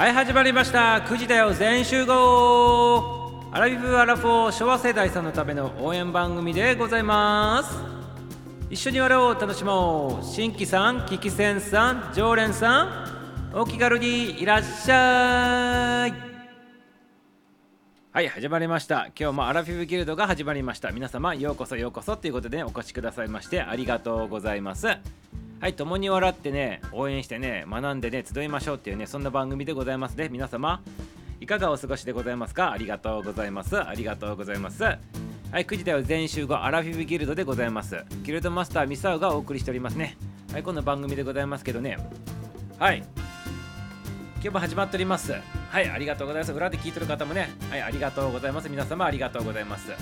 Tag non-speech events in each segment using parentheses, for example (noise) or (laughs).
はい始まりました。9時だよ全集合。アラビブアラフォー昭和世代さんのための応援番組でございます。一緒に笑おう楽しもう。新規さんキキセンさん常連さん。お気軽にいらっしゃい。はい始まりました。今日もアラフィフギルドが始まりました。皆様ようこそようこそということで、お越しくださいましてありがとうございます。はい共に笑ってね応援してね学んでね集いましょうっていうねそんな番組でございますね。皆様いかがお過ごしでございますか？ありがとうございます。ありがとうございます。はい9時だよ全集合アラフィフギルドでございます。ギルドマスターミサウがお送りしておりますね。はいこの番組でございますけどね。はい。今日も始まっております。はいありがとうございます。裏で聞いてる方もね。はいありがとうございます。皆様ありがとうございます。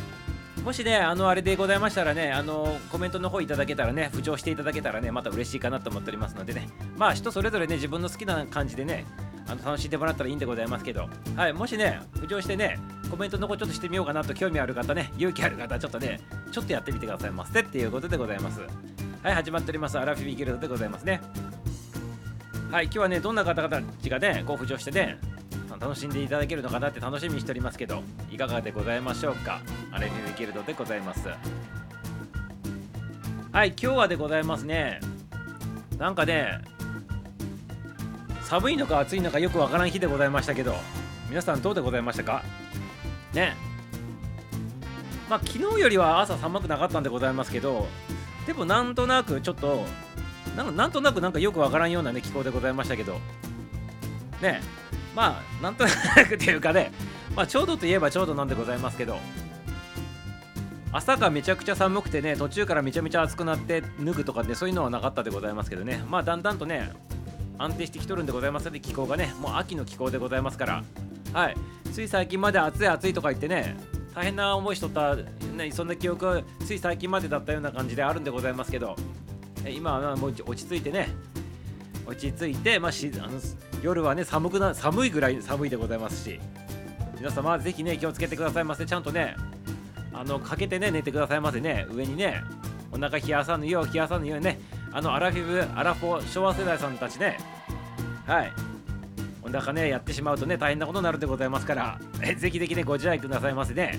もしね、あのあれでございましたらね、あのコメントの方いただけたらね、浮上していただけたらね、また嬉しいかなと思っておりますのでね、まあ人それぞれね、自分の好きな感じでね、あの楽しんでもらったらいいんでございますけど、はい、もしね、浮上してね、コメントの方ちょっとしてみようかなと興味ある方ね、勇気ある方、ちょっとね、ちょっとやってみてくださいませっていうことでございます。はい、始まっております、アラフィビギルドでございますね。はい、今日はね、どんな方々たちがね、こう浮上してね、楽しんでいただけるのかなって楽しみにしておりますけどいかがでございましょうか？アレルギーギルドでございます。はい今日はでございますね。なんかね寒いのか暑いのかよくわからん日でございましたけど皆さんどうでございましたか？ね。まあ昨日よりは朝寒くなかったんでございますけどでもなんとなくちょっとなんとなくなんかよくわからんようなね気候でございましたけどね。まあなんとなくっていうかね、まあ、ちょうどといえばちょうどなんでございますけど朝がめちゃくちゃ寒くてね途中からめちゃめちゃ暑くなって脱ぐとかねそういうのはなかったでございますけどね。まあだんだんとね安定してきとるんでございますので気候がね。もう秋の気候でございますから。はい。つい最近まで暑い暑いとか言ってね大変な思いしとった、ね、そんな記憶はつい最近までだったような感じであるんでございますけど今はもう落ち着いてね落ち着いて、まあ、しあの夜はね寒くな寒いぐらい寒いでございますし皆様ぜひね気をつけてくださいませ。ちゃんとねあのかけてね寝てくださいませね。上にねお腹冷やさぬよう冷やさぬようにねあのアラフィブアラフォー昭和世代さんたちねはい。お腹ねやってしまうとね大変なことになるでございますからえぜひぜひねご自愛くださいませね。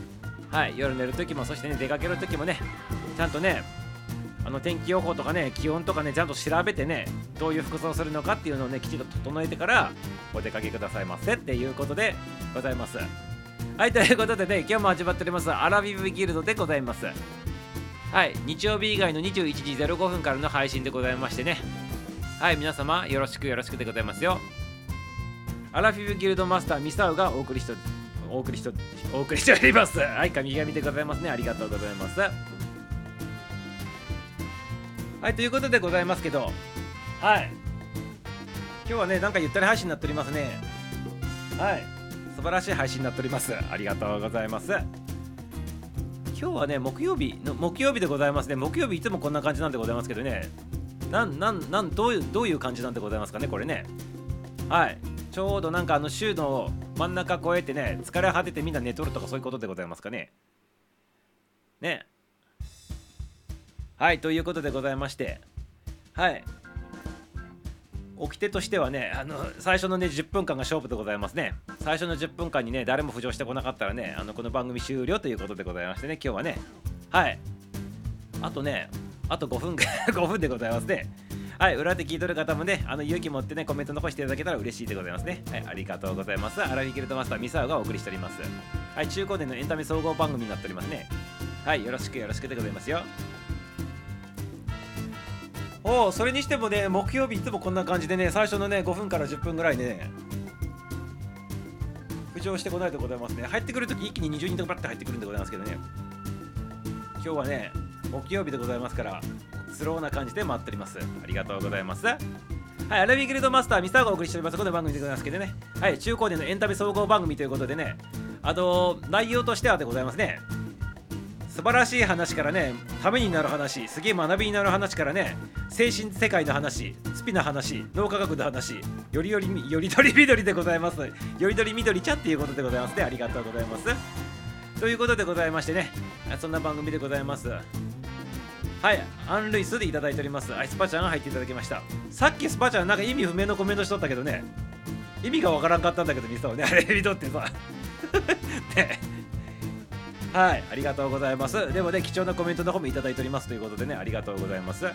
はい。夜寝る時もそしてね出かける時もねちゃんとねあの天気予報とかね気温とかねちゃんと調べてねどういう服装するのかっていうのをねきちんと整えてからお出かけくださいませっていうことでございます。はいということでね今日も始まっておりますアラビブギルドでございます。はい日曜日以外の21時05分からの配信でございましてね。はい皆様よろしくよろしくでございますよ。アラフィブギルドマスターミサウがお送りしてお送りしてお送りしております。はい神々でございますね。ありがとうございます。はいということでございますけど。はい。今日はねなんかゆったり配信になっておりますね。はい。素晴らしい配信になっております。ありがとうございます。今日はね木曜日の木曜日でございますね。木曜日いつもこんな感じなんでございますけどね。なんなんなんどういうどういう感じなんでございますかねこれね。はい。ちょうどなんかあの週の真ん中越えてね疲れ果ててみんな寝とるとかそういうことでございますかね。ねはいということでございましてはい掟としてはねあの最初のね10分間が勝負でございますね最初の10分間にね誰も浮上してこなかったらねあのこの番組終了ということでございましてね今日はねはいあとねあと5分5 (laughs) 分でございますねはい、裏で聞いとる方もね、あの勇気持ってね、コメント残していただけたら嬉しいでございますね。はい、ありがとうございます。アラフィギルトマスターミサウがお送りしております。はい、中高年のエンタメ総合番組になっておりますね。はい、よろしくよろしくでございますよ。おそれにしてもね木曜日いつもこんな感じでね最初のね5分から10分ぐらいね浮上してこないでございますね入ってくるとき一気に20人とかバッて入ってくるんでございますけどね今日はね木曜日でございますからスローな感じで待っておりますありがとうございますはい、アラビーギルドマスター、ミサーがお送りしております。この番組でございますけどね。はい、中高年のエンタメ総合番組ということでね、あのー、内容としてはでございますね。素晴らしい話からねためになる話すげえ学びになる話からね精神世界の話スピな話脳科学の話よりよりよりどりみどりでございます。よりどりみどりちゃんっていうことでございますね。ありがとうございます。ということでございましてねそんな番組でございます。はいアン・ルイスでいただいております。はいスパちゃんが入っていただきました。さっきスパちゃんなんか意味不明のコメントしとったけどね意味がわからんかったんだけど、ミスターね、あれ見とってさ。ね (laughs) はい、ありがとうございます。でもね、貴重なコメントの方もいただいておりますということでね、ありがとうございます。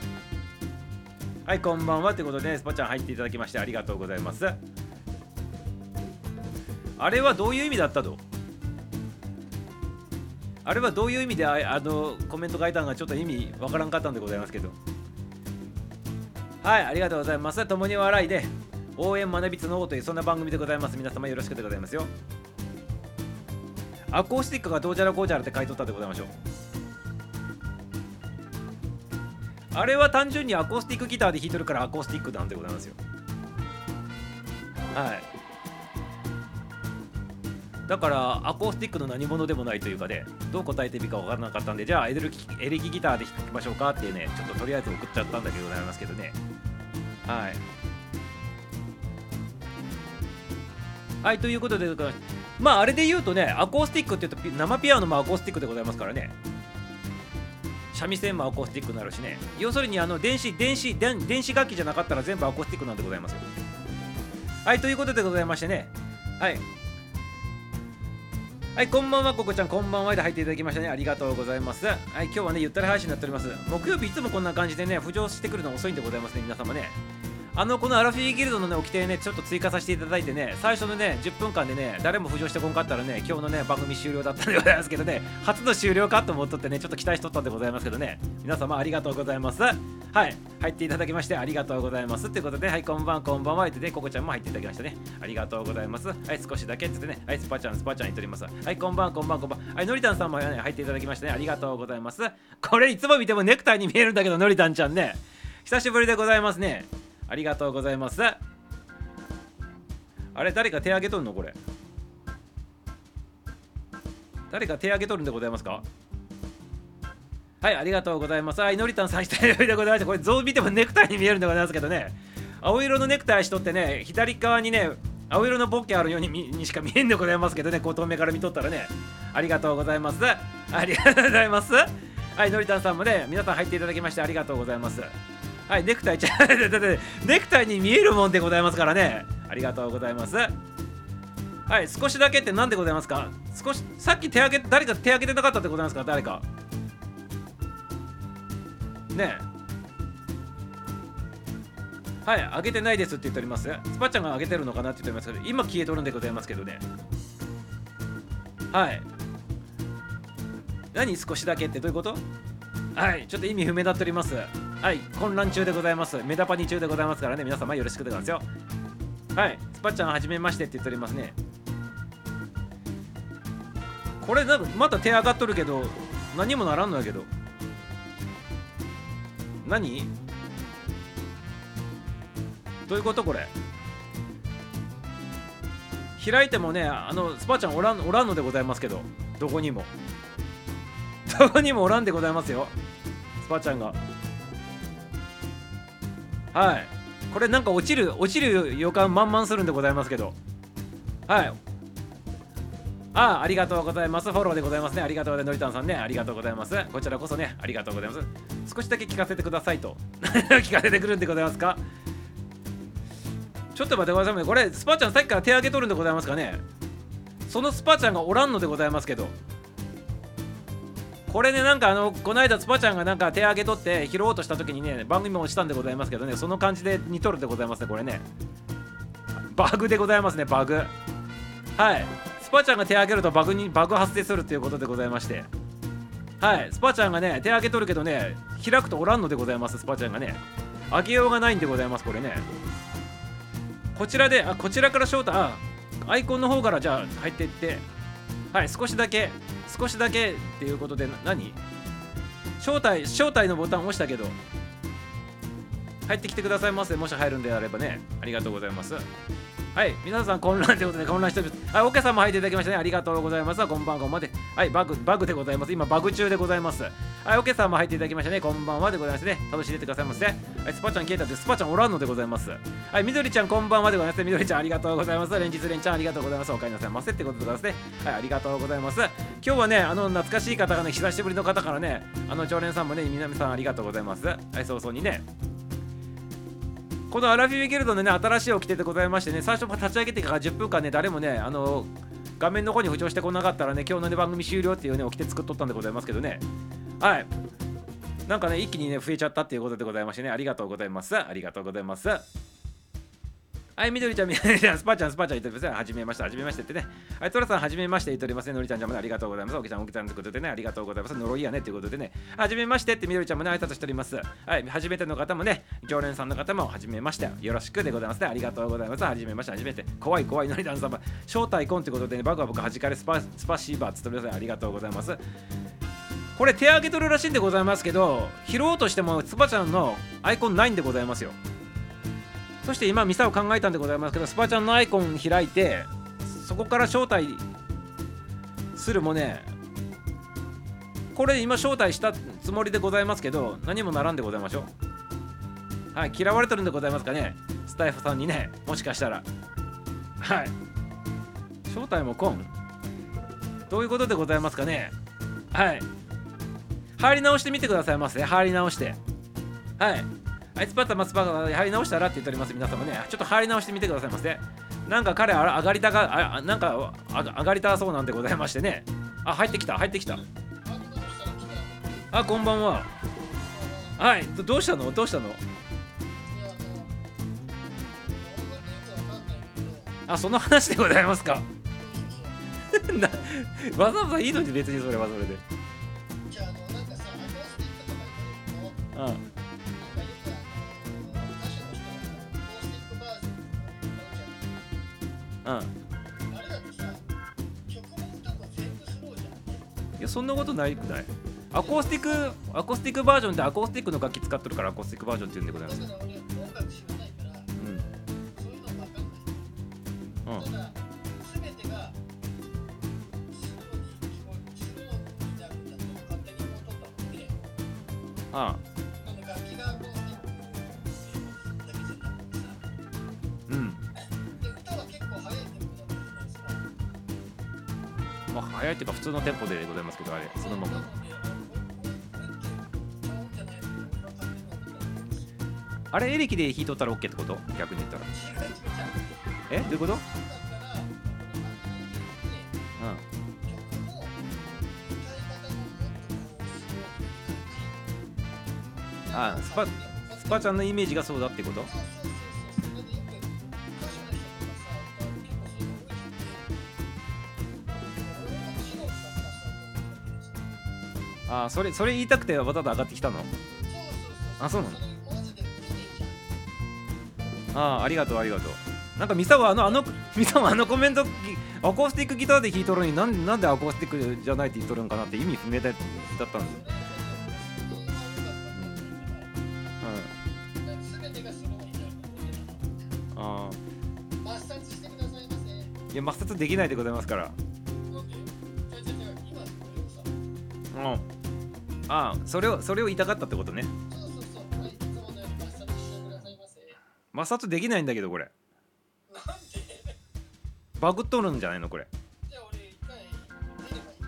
はい、こんばんはということで、ね、スパちゃん入っていただきましてありがとうございます。あれはどういう意味だったと？あれはどういう意味であのコメント書いたのがちょっと意味わからんかったんでございますけど。はい、ありがとうございます。共に笑いで応援学びつのうというそんな番組でございます。皆様よろしくでございますよ。アコースティックがどうちゃらこうちゃらって書いとったでございましょう。あれは単純にアコースティックギターで弾いてるからアコースティックなんでございますよ。はい。だからアコースティックの何者でもないというかで、どう答えていいか分からなかったんでじゃあエレエレキギターで弾きましょうかってねちょっととりあえず送っちゃったんだけどございますけどねはいはいということでまああれで言うとねアコースティックって言うと生ピアノもアコースティックでございますからね三味線もアコースティックになるしね要するにあの電子電子電子楽器じゃなかったら全部アコースティックなんでございますはいということでございましてねはいはい、こんばんは、ここちゃん、こんばんはで入っていただきましたね。ありがとうございます。はい、今日はね、ゆったり配信になっております。木曜日いつもこんな感じでね、浮上してくるの遅いんでございますね、皆様ね。あのこのアラフィーギルドのね、掟ね、ちょっと追加させていただいてね、最初のね、10分間でね、誰も浮上してこんかったらね、今日のね、番組終了だったんでございますけどね、初の終了かと思っとってね、ちょっと期待しとったんでございますけどね、皆様ありがとうございます。はい、入っていただきましてありがとうございます。ということで、はい、こんばんこんばんは。ってね、ココちゃんも入っていただきましたね。ありがとうございます。はい、少しだけってってね、はい、スパちゃん、スパちゃん言っております。はい、こんばんこんばんこんばん。はい、のりたんさんも、ね、入っていただきましたね。ありがとうございます。これいつも見てもネクタイに見えるんだけど、のりたんちゃんね。久しぶりでございますね。ありがとうございます。あれ誰か手挙げとるの？これ。誰か手挙げとるんでございますか？はいありがとうございます。はいのりたんさんしたでございました。これ像見てもネクタイに見えるんでございますけどね。青色のネクタイしとってね左側にね青色のボッケあるようににしか見えんでございますけどね。こう遠目から見とったらね。ありがとうございます。ありがとうございます。はいのりたんさんもね皆さん入っていただきましてありがとうございます。はい、ネクタイちゃ (laughs) だってネクタイに見えるもんでございますからね。ありがとうございます。はい、少しだけって何でございますか？少し、さっき手挙げ、誰か手挙げてなかったってございますか？誰か。ねえ。はい、上げてないですって言っております。スパちゃんが上げてるのかなって言っておりますけど、今消えとるんでございますけどね。はい。何？少しだけってどういうこと？はい、ちょっと意味不明だっております。はい、混乱中でございます。メダパニ中でございますからね、皆様よろしくでございますよ。はい、スパちゃんはじめましてって言っておりますね。これ、なんかまた手上がっとるけど、何もならんのやけど。何？どういうことこれ？開いてもね、あの、スパちゃんおらんおらんのでございますけど、どこにも。どこにもおらんでございますよ。スパちゃんがはいこれなんか落ちる落ちる予感満々するんでございますけどはいああ、りがとうございます。フォローでございますね。ありがとうございます。のりたんさんね。ありがとうございます。こちらこそね、ありがとうございます。少しだけ聞かせてくださいと。(laughs) 聞かせてくるんでございますか？ちょっと待ってくださいね。これ、スパちゃんさっきから手挙げとるんでございますかね？そのスパちゃんがおらんのでございますけど。これねなんかあのこの間スパちゃんがなんか手上げとって拾おうとした時にね番組もしたんでございますけどねその感じで似とるでございますねこれね。バグでございますねバグ。はい。スパちゃんが手上げるとバグにバグ発生するということでございまして。はい。スパちゃんがね手上げとるけどね開くとおらんのでございますスパちゃんがね。上げようがないんでございますこれね。こちらであこちらから招待あアイコンの方からじゃあ入っていって。はい少しだけ。少しだけっていうことで何？招待招待のボタン押したけど入ってきてくださいませ。もし入るんであればね。ありがとうございます。はい、皆さん混乱ということで混乱しております。はい、オケさんも入っていただきましたね。ありがとうございます。こんばんこんばんで。はい、バグ、バグでございます。今、バグ中でございます。はい、オケさんも入っていただきましたね。こんばんはでございますね。楽しんでてくださいませ。はい、スパちゃん消えたって、スパちゃんおらんのでございます。はい、みどりちゃんこんばんはでございます。みどりちゃんありがとうございます。連日連チャンありがとうございます。お帰りなさいませってことでございますね。はい、ありがとうございます。今日はね、あの、懐かしい方がね、久しぶりの方からね、あの、常連さんもね、南さんありがとうございます。はい、早々にね。このアラフィビギルドのね、新しい掟でございましてね、最初立ち上げてから10分間ね、誰もね、あの画面の方に浮上してこなかったらね、今日のね、番組終了っていうね、掟作っとったんでございますけどね。はい。なんかね、一気にね、増えちゃったっていうことでございましてね、ありがとうございます。ありがとうございます。はい、みどりちゃん、みどりちゃん、スパちゃん、スパちゃん言っておりますね。はじめまして、はじめましてってね。はい、トラさん、はじめまして言っておりますね。のりちゃんちゃんも、ありがとうございます。おきちゃん、おきちゃんということでね、ありがとうございます。呪いやねということでね、はじめましてってみどりちゃんもね、挨拶しております。はい、初めての方もね、常連さんの方も、はじめまして、よろしくでございますね。ありがとうございます。はじめまして、はじめて。怖い怖いのりちゃん様、招待コンということでね、バカバカはじかれスパスパシーバーつっております。ありがとうございます。これ手上げとるらしいんでございますけど、拾おうとしても、スパちゃんのアイコンないんでございますよ。そして今ミサを考えたんでございますけどスパチャンのアイコン開いてそこから招待するもねこれ今招待したつもりでございますけど何もならんでございましょう。はい嫌われてるんでございますかねスタイフさんにねもしかしたら。はい。招待も来ん？どういうことでございますかね。はい。入り直してみてくださいませ。入り直して。はい。あいつパタマスパタ入り直したらって言っております皆様ね。ちょっと入り直してみてくださいませ。なんか彼上がりたがあなんか上がりたそうなんでございましてね。あ入ってきた入ってきた。あこんばんは。はいどうしたの？どうしたの？あその話でございますか。(laughs) わざわざいいのに別にそれはそれでいやそんなことないくない？アコースティックアコースティックバージョンでアコースティックの楽器使ってるからアコースティックバージョンって言うんでございますうん、うん。ああ早いっていうか普通のテンポでございますけどあれそのままあれエレキで弾いとったら OK ってこと逆に言ったらえどういうことうんあスパスパちゃんのイメージがそうだってことあそれそれ言いたくてわざわざ上がってきたの？あそうなの？ああありがとうありがとう。なんかミサはあのあのミサは (laughs) あのコメントアコースティックギターで弾いとるのになんなんでアコースティックじゃないって言っとるんかなって意味不明だだったんで。すああいや抹殺できないでございますからああそれをそれを言いたかったってことね。そうそうそう。はいいつものより抹殺してくださいませ摩擦できないんだけどこれ。なんで？バグっとるんじゃないのこれ。じゃあ俺一回出ればい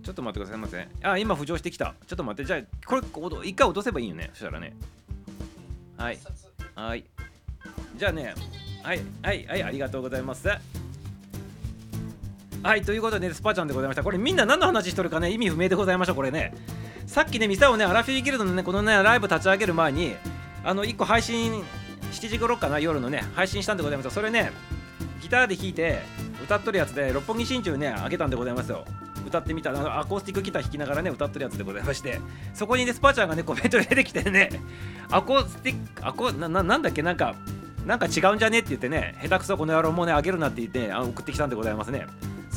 い？ちょっと待ってくださいませあ今浮上してきた。ちょっと待って。じゃあこれ一回落とせばいいよね。そしたらね。はい。はい。じゃあね。はい。はい。はい。ありがとうございますはいということで、ね、スパちゃんでございました。これみんな何の話しとるかね意味不明でございましたこれね。さっきねミサをねアラフィーギルドのねこのねライブ立ち上げる前にあの1個配信7時頃かな夜のね配信したんでございますそれねギターで弾いて歌っとるやつで六本木真鍮ねあげたんでございますよ。歌ってみたアコースティックギター弾きながらね歌ってるやつでございまして。そこにねスパちゃんがねコメント出てきてねアコースティックアコななんだっけなんかなんか違うんじゃねって言ってね下手くそこの野郎もねあげるなって言ってあ送ってきたんでございますね。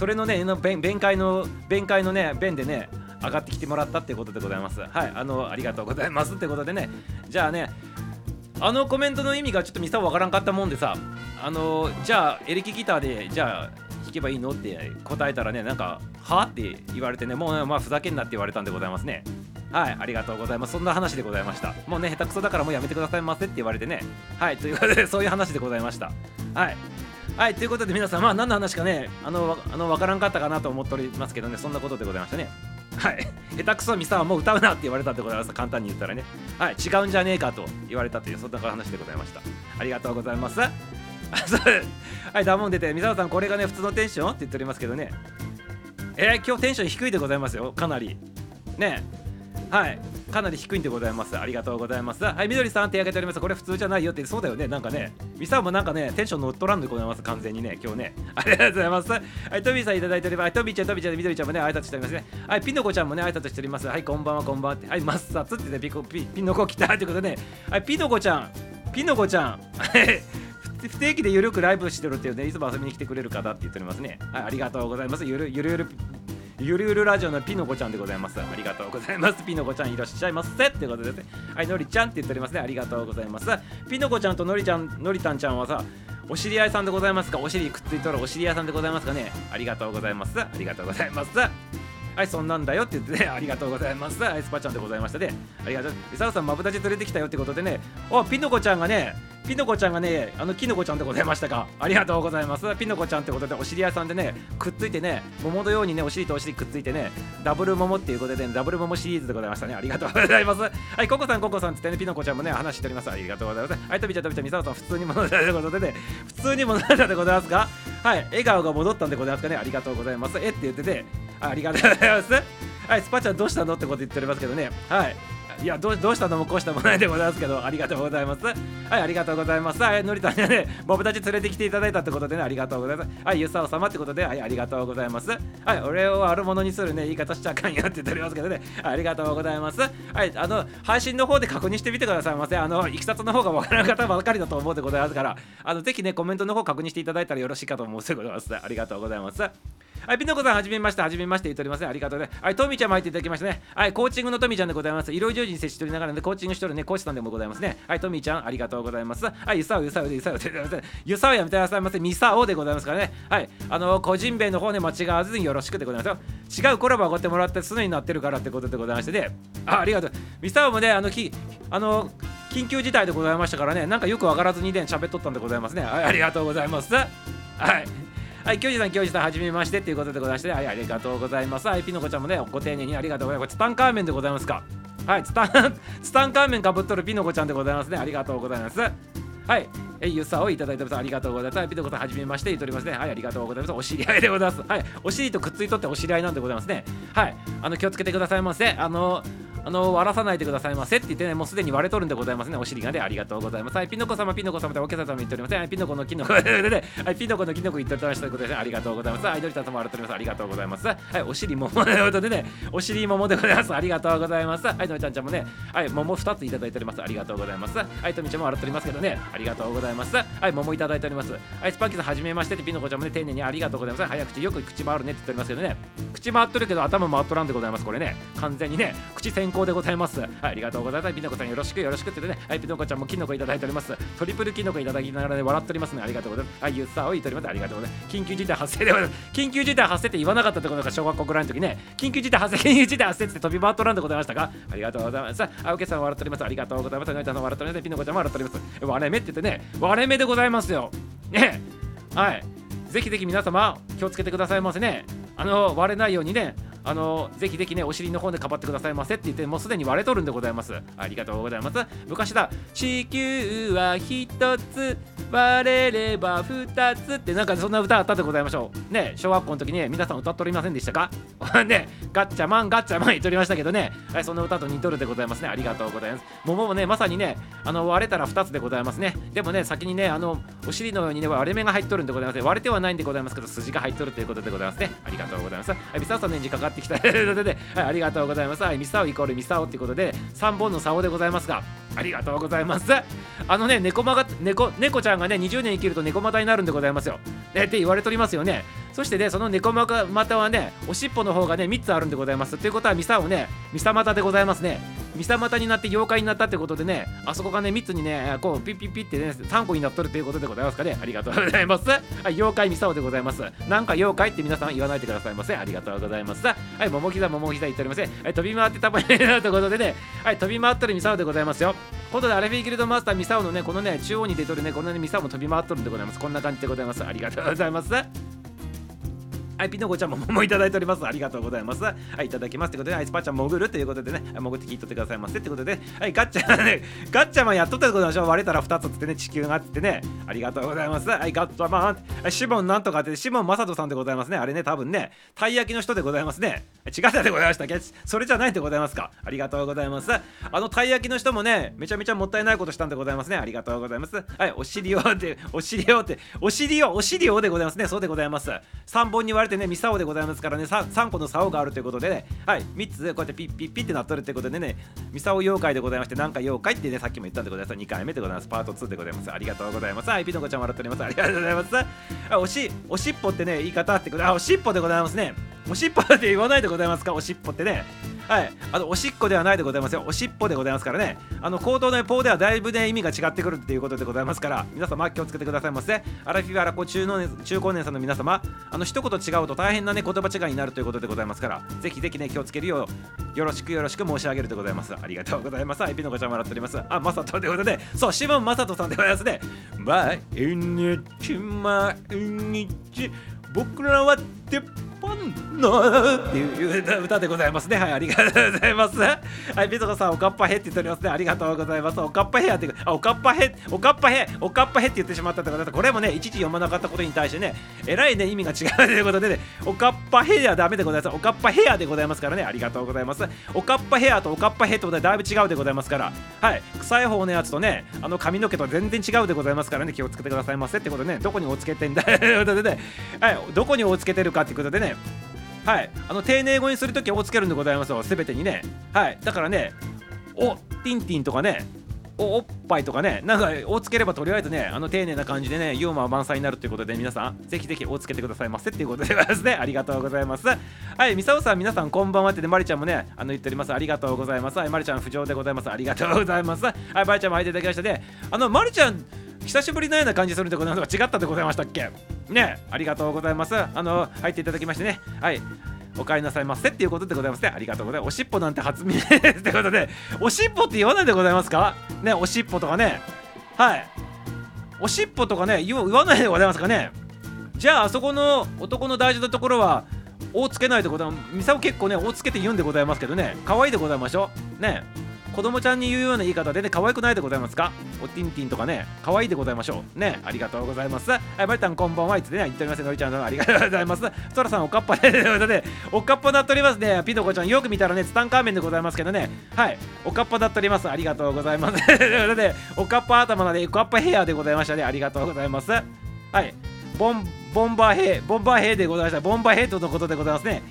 それのね弁弁解の弁解のね弁でね上がってきてもらったってことでございます。はいあのありがとうございますってことでね。じゃあねあのコメントの意味がちょっとミサわからんかったもんでさあのじゃあエレキギターでじゃあ弾けばいいのって答えたらねなんかはって言われてねもう、ね、まあふざけんなって言われたんでございますね。はいありがとうございます。そんな話でございました。もうね下手くそだからもうやめてくださいませって言われてね。はいということでそういう話でございました。はい。はいということで皆さんまあ何の話かねあのあの分からんかったかなと思っておりますけどねそんなことでございましたね。はい。下手くそミサはもう歌うなって言われたってことです簡単に言ったらね。はい違うんじゃねえかと言われたというそんな話でございました。ありがとうございます。(laughs) はいダモン出てミサさんこれがね普通のテンションって言っておりますけどね。えー、今日テンション低いでございますよかなり。ね。はい。かなり低いんでございます。ありがとうございます。はいみどりさん手挙げております。これ普通じゃないよってそうだよね。なんかねミサもなんかねテンション乗っ取らんでございます。完全にね今日ね。(laughs) ありがとうございます。はいトビーさんいただいております。トビーちゃんトビーちゃんみどりちゃんもね挨拶しておりますね。はいピノコちゃんもね挨拶しております。はいこんばんはこんばんははいマッサツってねピコピピノコ来たってことで。ねはいピノコちゃん。ピノコちゃん。(laughs) 不定期でゆるくライブしてるっていうねいつも遊びに来てくれる方って言っておりますね。はいありがとうございます。ゆるゆるゆるゆるゆるラジオのピノコちゃんでございます。ありがとうございます。ピノコちゃんいらっしゃいませってことですね。はい、のりちゃんって言っておりますね。ありがとうございます。ピノコちゃんとのりちゃん、のりたんちゃんはさ、お知り合いさんでございますか？お尻くっついとるお知り合いさんでございますかね？ありがとうございます。ありがとうございます。はい、そんなんだよって言ってね、ありがとうございます。アイスパちゃんでございましたね。ありがとう。伊沢さん、まぶたち連れてきたよってことでね、おピノコちゃんがね、ピノコちゃんがね、あのキノコちゃんでございましたか。ありがとうございます。ピノコちゃんってことで、お知り合いさんでね、くっついてね、桃のようにね、お尻とお尻くっついてね、ダブル桃っていうことでね、ダブル桃シリーズでございましたね。ありがとうございます。はい、ココさん、ココさんってね、ピノコちゃんもね、話しております。ありがとうございます。はい、とびちゃん、とびちゃん、みさおさん、普通に物だということでね、普通に物だでございますかはい、笑顔が戻ったんでございますかね。ありがとうございます。えって言ってて、ありがとうございます。はい、スパちゃんどうしたのってこと言っておりますけどね。はい。いやどうどうしたのもこうしたもないでございますけどありがとうございます。はいありがとうございます。はいのりたんね。ボブたち連れてきていただいたってことでねありがとうございます。はいゆさお様ってことではいありがとうございます。はい俺を悪者にするね言い方しちゃあかんよって言っておりますけどね。ありがとうございます。はいあの配信の方で確認してみてくださいませあのいきさつの方がわからん方ばかりだと思うでございますからあのぜひねコメントの方確認していただいたらよろしいかと思うでございます。ありがとうございます。はい、ピノコさん、はじめまして、はじめまして言っておりますね。ありがとうね。はい、トミちゃんも入っていただきましたね。はい、コーチングのトミちゃんでございます。医療従事に接しておりながらね、コーチングしてるね、コーチさんでもございますね。はい、トミちゃん、ありがとうございます。はい、ゆさお、ゆさおで、ゆさおで、ゆさおやめてくださいませ。みさおでございますからね。はい、あの、個人名の方ね、間違わずによろしくでございますよ。違うコラボをおごってもらって、すでになってるからってことでございましてね。あ、ありがとう。みさおもね、あの、き、あの、緊急事態でございましたからね、なんかよくわからずにね、喋っとったんでございますね。はい、ありがとうございます。はい。はい、教授さん、教授さん、はじめましてということでございまして、はい、ありがとうございます。はい、ピノコちゃんもね、ご丁寧にありがとうございます。ツタンカーメンでございますか？はい、ツタン、ツタンカーメンかぶっとるピノコちゃんでございますね。ありがとうございます。はい、えゆさをいただいてます。ありがとうございます。ピノコさん、はじめまして言っておりますね。はい、ありがとうございます。お知り合いでございます。はい、お尻とくっついとってお知り合いなんでございますね。はい、あの気をつけてくださいませ。あのあの割らさないでくださいませって言ってね、もうすでに割れとるんでございますね。お尻がね、ありがとうございます。はい、ピノコ様、ピノコ様でおけさ様言っております。はい、ピノコのキノコでね、(laughs) はい、ピノコのキノコ言っておりましたことで、ありがとうございます。はい、ドリタ様笑っております。ありがとうございます。はい、お尻桃ということでね、お尻桃でございます。ありがとうございます。はい、のりちゃんちゃんもね、はい、桃2ついただいております。ありがとうございます。はい、とみちゃんも笑っておりますけどね、ありがとうございます。はい、桃いただいております。はい、スパンキーさん、はじめましてって、ピノコちゃんもね、丁寧にありがとうございます。早口、よく口回るねって言っておりますけどね、口回っとるけど頭回っとらんでございます。これね、完全にね、口先行でございます。はい、ありがとうございます。ピノコさんよろしくよろしくってね、はい、ピノコちゃんもキノコいただいております。トリプルキノコいただきながらね、笑っておりますね。ありがとうございます。はい、ユッサーを言っております。ありがとうございます。緊急事態発生でございます。緊急事態発生って言わなかったってことか、小学校ぐらいの時ね、緊急事態発生、緊急事態発生って飛び回っとらんでございましたかありがとうございます。あ、おけさん笑っております。ありがとうございます。ノイタさん笑っております。ピノコちゃんも笑っております。割れ目って言ってね、割れ目でございますよ。ね、はい。ぜひぜひ皆様気をつけてくださいませね。あの割れないようにねあのぜひぜひねお尻の方でかばってくださいませって言ってもうすでに割れとるんでございます。ありがとうございます。昔だ地球は一つ割れれば二つってなんかそんな歌あったでございましょう。ね小学校の時に、皆さん歌っとりませんでしたか？(laughs) ねガッチャマンガッチャマン言っとりましたけどね、はい、その歌と似とるでございますね。ありがとうございます。桃もねまさにねあの割れたら2つでございますね。でもね先にねあのお尻のようにね割れ目が入っとるんでございます割れてはないんでございますけど筋が入っとるということでございますね。ありがとうございます。はいミサオさんのエンジンかかってきた。(laughs) ので、はい、ありがとうございます。はいミサオイコールミサオっていうことで3本の竿でございますがありがとうございます。あのね猫まが猫猫ちゃんがね20年生きると猫股になるんでございますよ、えって言われておりますよね。そしてねその猫股はねおしっぽの方がね3つあるんでございます。ということはミサをねミサ股でございますね。ミサ股になって妖怪になったってことでねあそこがね3つにねこうピッピッピッってね3個になっとるということでございますかね。ありがとうございます。はい妖怪ミサオでございます。なんか妖怪って皆さん言わないでくださいませありがとうございます。はい桃膝桃膝言っておりません。はい飛び回ってたまになということでね。はい飛び回ってるミサオでございますよ。今度でアレフィーギルドマスターミサオのねこのね中央に出とるねこのねミサオも飛び回っとるんでございます。こんな感じでございます。ありがとうございます。はい、ピノコちゃんももいただいております。ありがとうございます。はい、いただきます。ということで、アイスパーちゃん潜るということでね、潜って聞いとってくださいませってことで、はい、ガッチャね、ガッチャマンやっとったことでしょ割れたら2つってね、地球があってね、ありがとうございます。はい、ガッチャマン、シモンなんとかって、シモンマサトさんでございますね。あれね、多分ね、たい焼きの人でございますね。違ったでございましたっけ？それじゃないでございますか。ありがとうございます。あのたい焼きの人もね、めちゃめちゃもったいないことしたんでございますね。ありがとうございます。はい、お尻をって、お尻をって、お尻を、お尻をでございますね。そうでございます。3本に割れてね、ミサオでございますからね、3個の竿があるということでね、はい、3つこうやってピッピッピッってなっとるということでね、ミサオ妖怪でございまして、なんか妖怪ってね、さっきも言ったんでございます。2回目でございます。パート2でございます。ありがとうございます。はい、ピノコちゃん笑っております。ありがとうございます。あおし、おしっぽってね、言い方ってこと、あ、おしっぽでございますね。おしっぽって言わないでございますか、おしっぽってね。はい、あのおしっこではないでございますよ。おしっぽでございますからね。あの口頭のポーではだいぶね意味が違ってくるっていうことでございますから、皆様気をつけてくださいませ。アラフィフアラコ中の中高年さんの皆様、あの一言違うと大変なね言葉違いになるということでございますから、ぜひぜひね気をつけるようよろしくよろしく申し上げるでございます。ありがとうございます。はい、ピノコちゃんも笑っております。あ、マサトということで、そう、シモンマサトさんでございますね。毎日毎日僕らは鉄パンのっていう歌でございますね。はい、ありがとうございます。はい、ピゾコさん、おかっぱへって言っておりますね。ありがとうございます。おかっぱへやって、あ、おかっぱへ、おかっぱへ、おかっぱへって言ってしまったってことで、これもね、いちいち読まなかったことに対してね、えらいね、意味が違うということでね、おかっぱへやダメでございます。おかっぱヘアでございますからね、ありがとうございます。おかっぱヘアとおかっぱへってことでだいぶ違うでございますから、はい、臭い方のやつとね、あの髪の毛と全然違うでございますからね、気をつけてくださいませってことでね、どこにおつけてんだということでね、はい、どこにおつけてるかってことでね、はいあの丁寧語にするときは「お」つけるんでございますよすべてにねはいだからね「お」ティンティンとかねおおっぱいとかね、なんか、おつければとりあえずね、あの丁寧な感じでね、ユーモア満載になるということで、皆さん、ぜひぜひおつけてくださいませっていうことでございますね。(laughs) ありがとうございます。はい、ミサオさん、皆さん、こんばんはってね、まりちゃんもね、あの言っております。ありがとうございます。はい、まりちゃん、不調でございます。ありがとうございます。はい、まりちゃんも入っていただきましたね。あの、まりちゃん、久しぶりのような感じするんでございますが、違ったでございましたっけ？ね、ありがとうございます。あの、入っていただきましてね。はい。お帰りなさいませっていうことでございますね。ありがとうございます。おしっぽなんて初耳ですってことで、おしっぽって言わないでございますか？ね、おしっぽとかね。はい。おしっぽとかね、言わないでございますかね？じゃあ、あそこの男の大事なところは、おつけないでございます。ミサオ結構ね、おつけて言うんでございますけどね、可愛いでございましょ？う。ね。子供ちゃんに言うような言い方でね、可愛くないでございますか？おティンティンとかね、可愛いでございましょう。ね、ありがとうございます。はい、バイタンこんばんはいつでね、言っておりますのりちゃんありがとうございます。ソラさんおかっぱで、ね、おかっぱなっておりますね。ピノコちゃん、よく見たらね、ツタンカーメンでございますけどね、はい、おかっぱなっております。ありがとうございます。(laughs) おかっぱ頭なで、おかっぱヘアでございましたね。ありがとうございます。はい、ボン、ボンバーヘイ、ボンバーヘイでございました。ボンバーヘッドのことでございますね。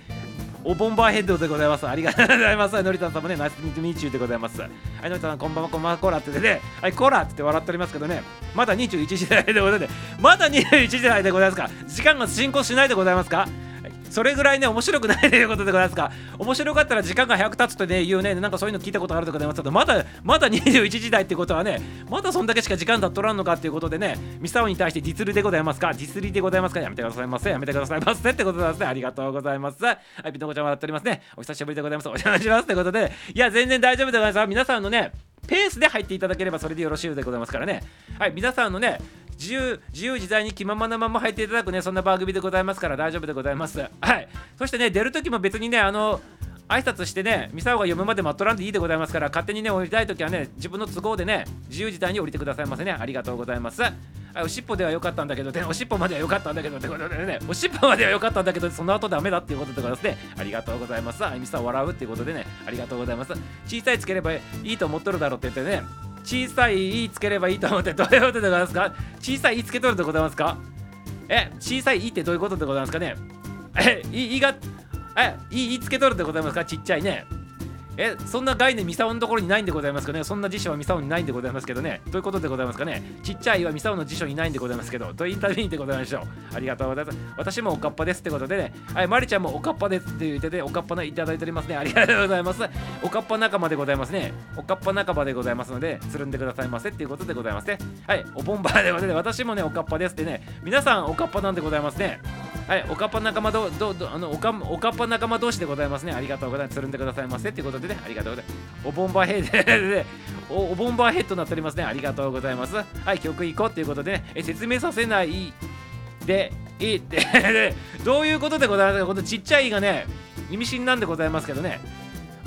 おボンバーヘッドでございます。ありがとうございます。のりたんさんもね、ナイスミートミーチューでございます。はい、のりたん、こんばんは、こんばんは、コラってね、はい、コラって言って笑っておりますけどね、まだ21時台でございます。まだ21時台でございますか？時間が進行しないでございますか？それぐらいね、面白くないということでございますか。面白かったら時間が100経つとね、言うね、なんかそういうの聞いたことあるとかでございますけど、まだ、まだ21時台ってことはね、まだそんだけしか時間経っとらんのかっていうことでね、ミサオに対してディスルでございますかディスリでございますかやめてくださいませ。やめてくださいませ。ってことでございますね。ありがとうございます。はい、ピノコちゃん笑っておりますね。お久しぶりでございます。お邪魔します。ということで、いや、全然大丈夫でございます。皆さんのね、ペースで入っていただければそれでよろしいでございますからね。はい、皆さんのね、自由自由自在に気ままなまま入っていただくねそんな番組でございますから大丈夫でございますはいそしてね出る時も別にねあの挨拶してね、ミサオが読むまで待っとらんでいいでございますから、勝手にね、降りたいときはね、自分の都合でね、自由自在に降りてくださいませね。ありがとうございます。あおしっぽでは良かったんだけど、ね、おしっぽまでは良かったんだけど、ってことでね、(laughs) おしっぽまでは良かったんだけど、その後ダメだっていうことでございますね。ありがとうございます。あミサオ笑うっていうことでね、ありがとうございます。小さいつければいいと思っとるだろうって言ってね、小さい「い」つければいいと思ってどういうことでございますか？小さい「い」つけとるでございますか？え小さい「い」ってどういうことでございますかね？え「い」がえ「い」つけとるでございますか？ちっちゃいね。えそんな概念ミサオのところにないんでございますかね？そんな辞書はミサオにないんでございますけどね？どういうことでございますかね？ちっちゃいはミサオの辞書にないんでございますけどとインタビューでございましょう？ありがとうございます。私もおかっぱですってことでね。はいマリちゃんもおかっぱですって言ってておかっぱいただいておりますね。ありがとうございます。おかっぱ仲間でございますね。おかっぱ仲間でございますのでつるんでくださいませっていうことでございますね。はいおボンバーでございます。私もねおかっぱですってね。皆さんおかっぱなんでございますね。はい、おかっぱ仲間ど、ど、ど、あの、おか、おかっぱ仲間同士でございますね。ありがとうございます。つるんでくださいませ。っていうことでね、ありがとうございます。おボンバーヘッドお、おボンバーヘッドになっておりますね。ありがとうございます。はい、曲行こうということで、ね、え説明させないで、いいって (laughs) どういうことでございますかこのちっちゃ「い」がね意味深なんでございますけどね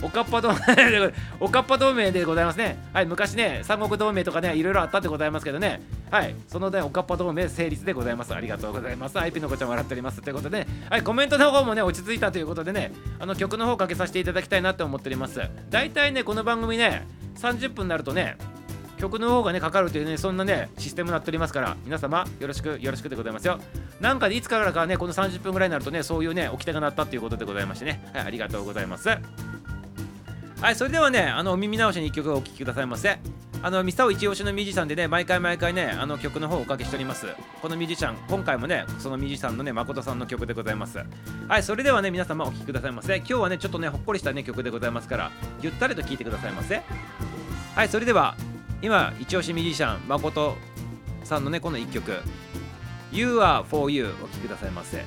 おかっぱ同盟 (laughs) おかっぱ同盟でございますね。はい、昔ね、三国同盟とかね、いろいろあったでございますけどね。はい、そのね、おかっぱ同盟成立でございます。ありがとうございます。はい、ピノコちゃん笑っております。ということで、はい、コメントの方もね、落ち着いたということでね、あの曲の方かけさせていただきたいなって思っております。大体ね、この番組ね、30分になるとね、曲の方がねかかるというねそんなねシステムになっておりますから皆様よろしくよろしくでございますよなんかでいつからかねこの30分ぐらいになるとねそういうね掟が鳴ったということでございましてねはいありがとうございますはいそれではねあのお耳直しに1曲お聴きくださいませ。あのミサオ一押しのミュージシャンでね毎回毎回ねあの曲の方をおかけしております。このミュージシャン今回もねそのミュージシャンのね誠さんの曲でございます。はいそれではね皆様お聴きくださいませ。今日はねちょっとねほっこりしたね曲でございますからゆったりと聴いてくださいませ。はいそれでは今一押しミュージシャン誠さんのねこの1曲 You are for you お聴きくださいませ。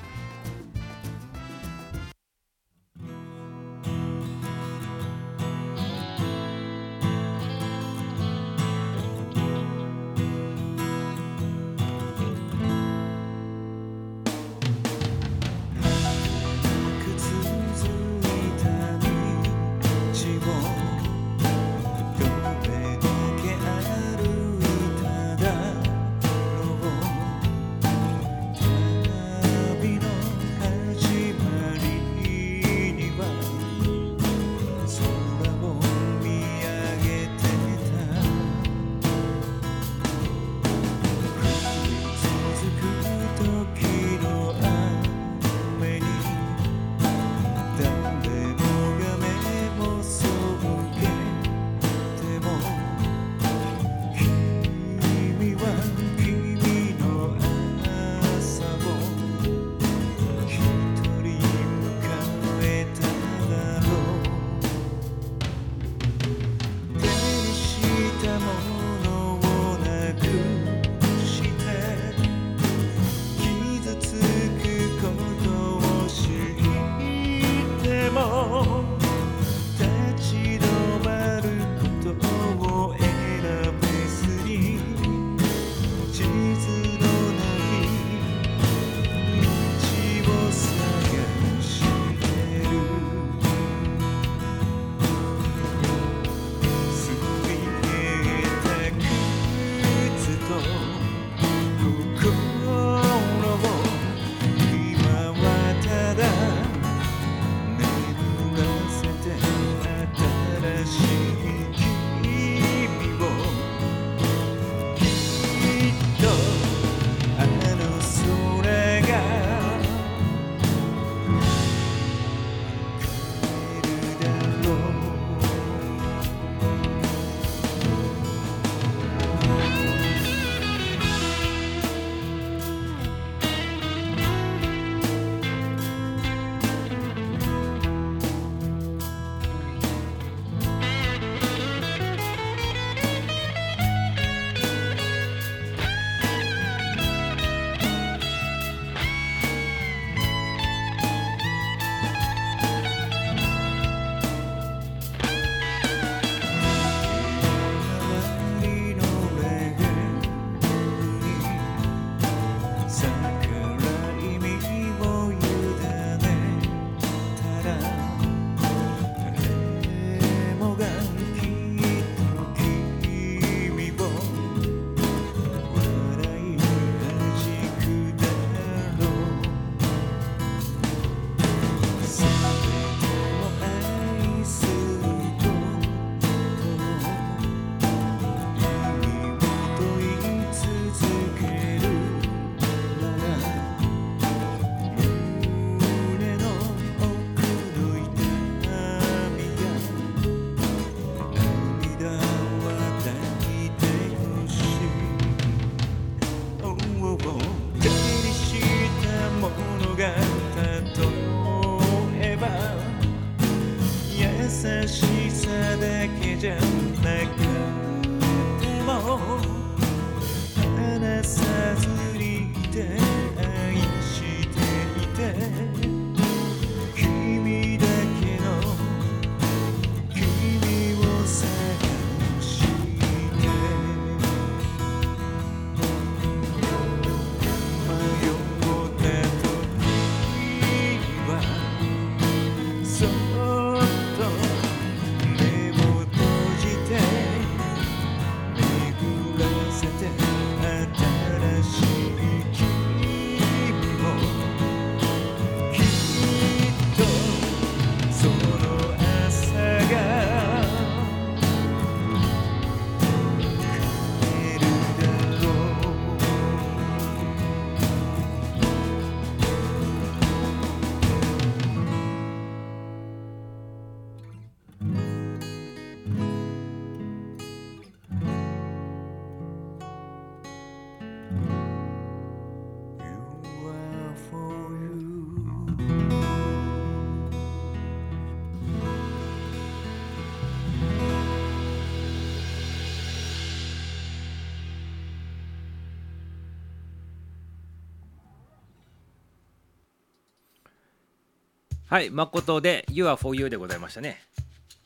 はい誠で You are for you でございましたね。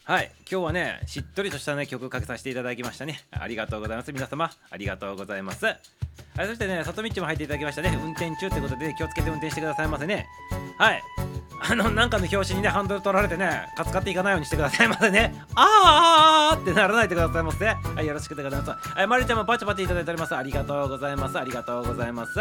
はい今日はねしっとりとしたね曲をかけさせていただきましたね。ありがとうございます皆様。ありがとうございます。はいそしてね里道も入っていただきましたね。運転中ってことで気をつけて運転してくださいませね。はい。あのなんかの表紙にねハンドル取られてねカツカっていかないようにしてくださいませね。あーあーってならないでくださいませ。はいよろしくでございます。はいまりちゃんもパチパチいただいております。ありがとうございます。ありがとうございます。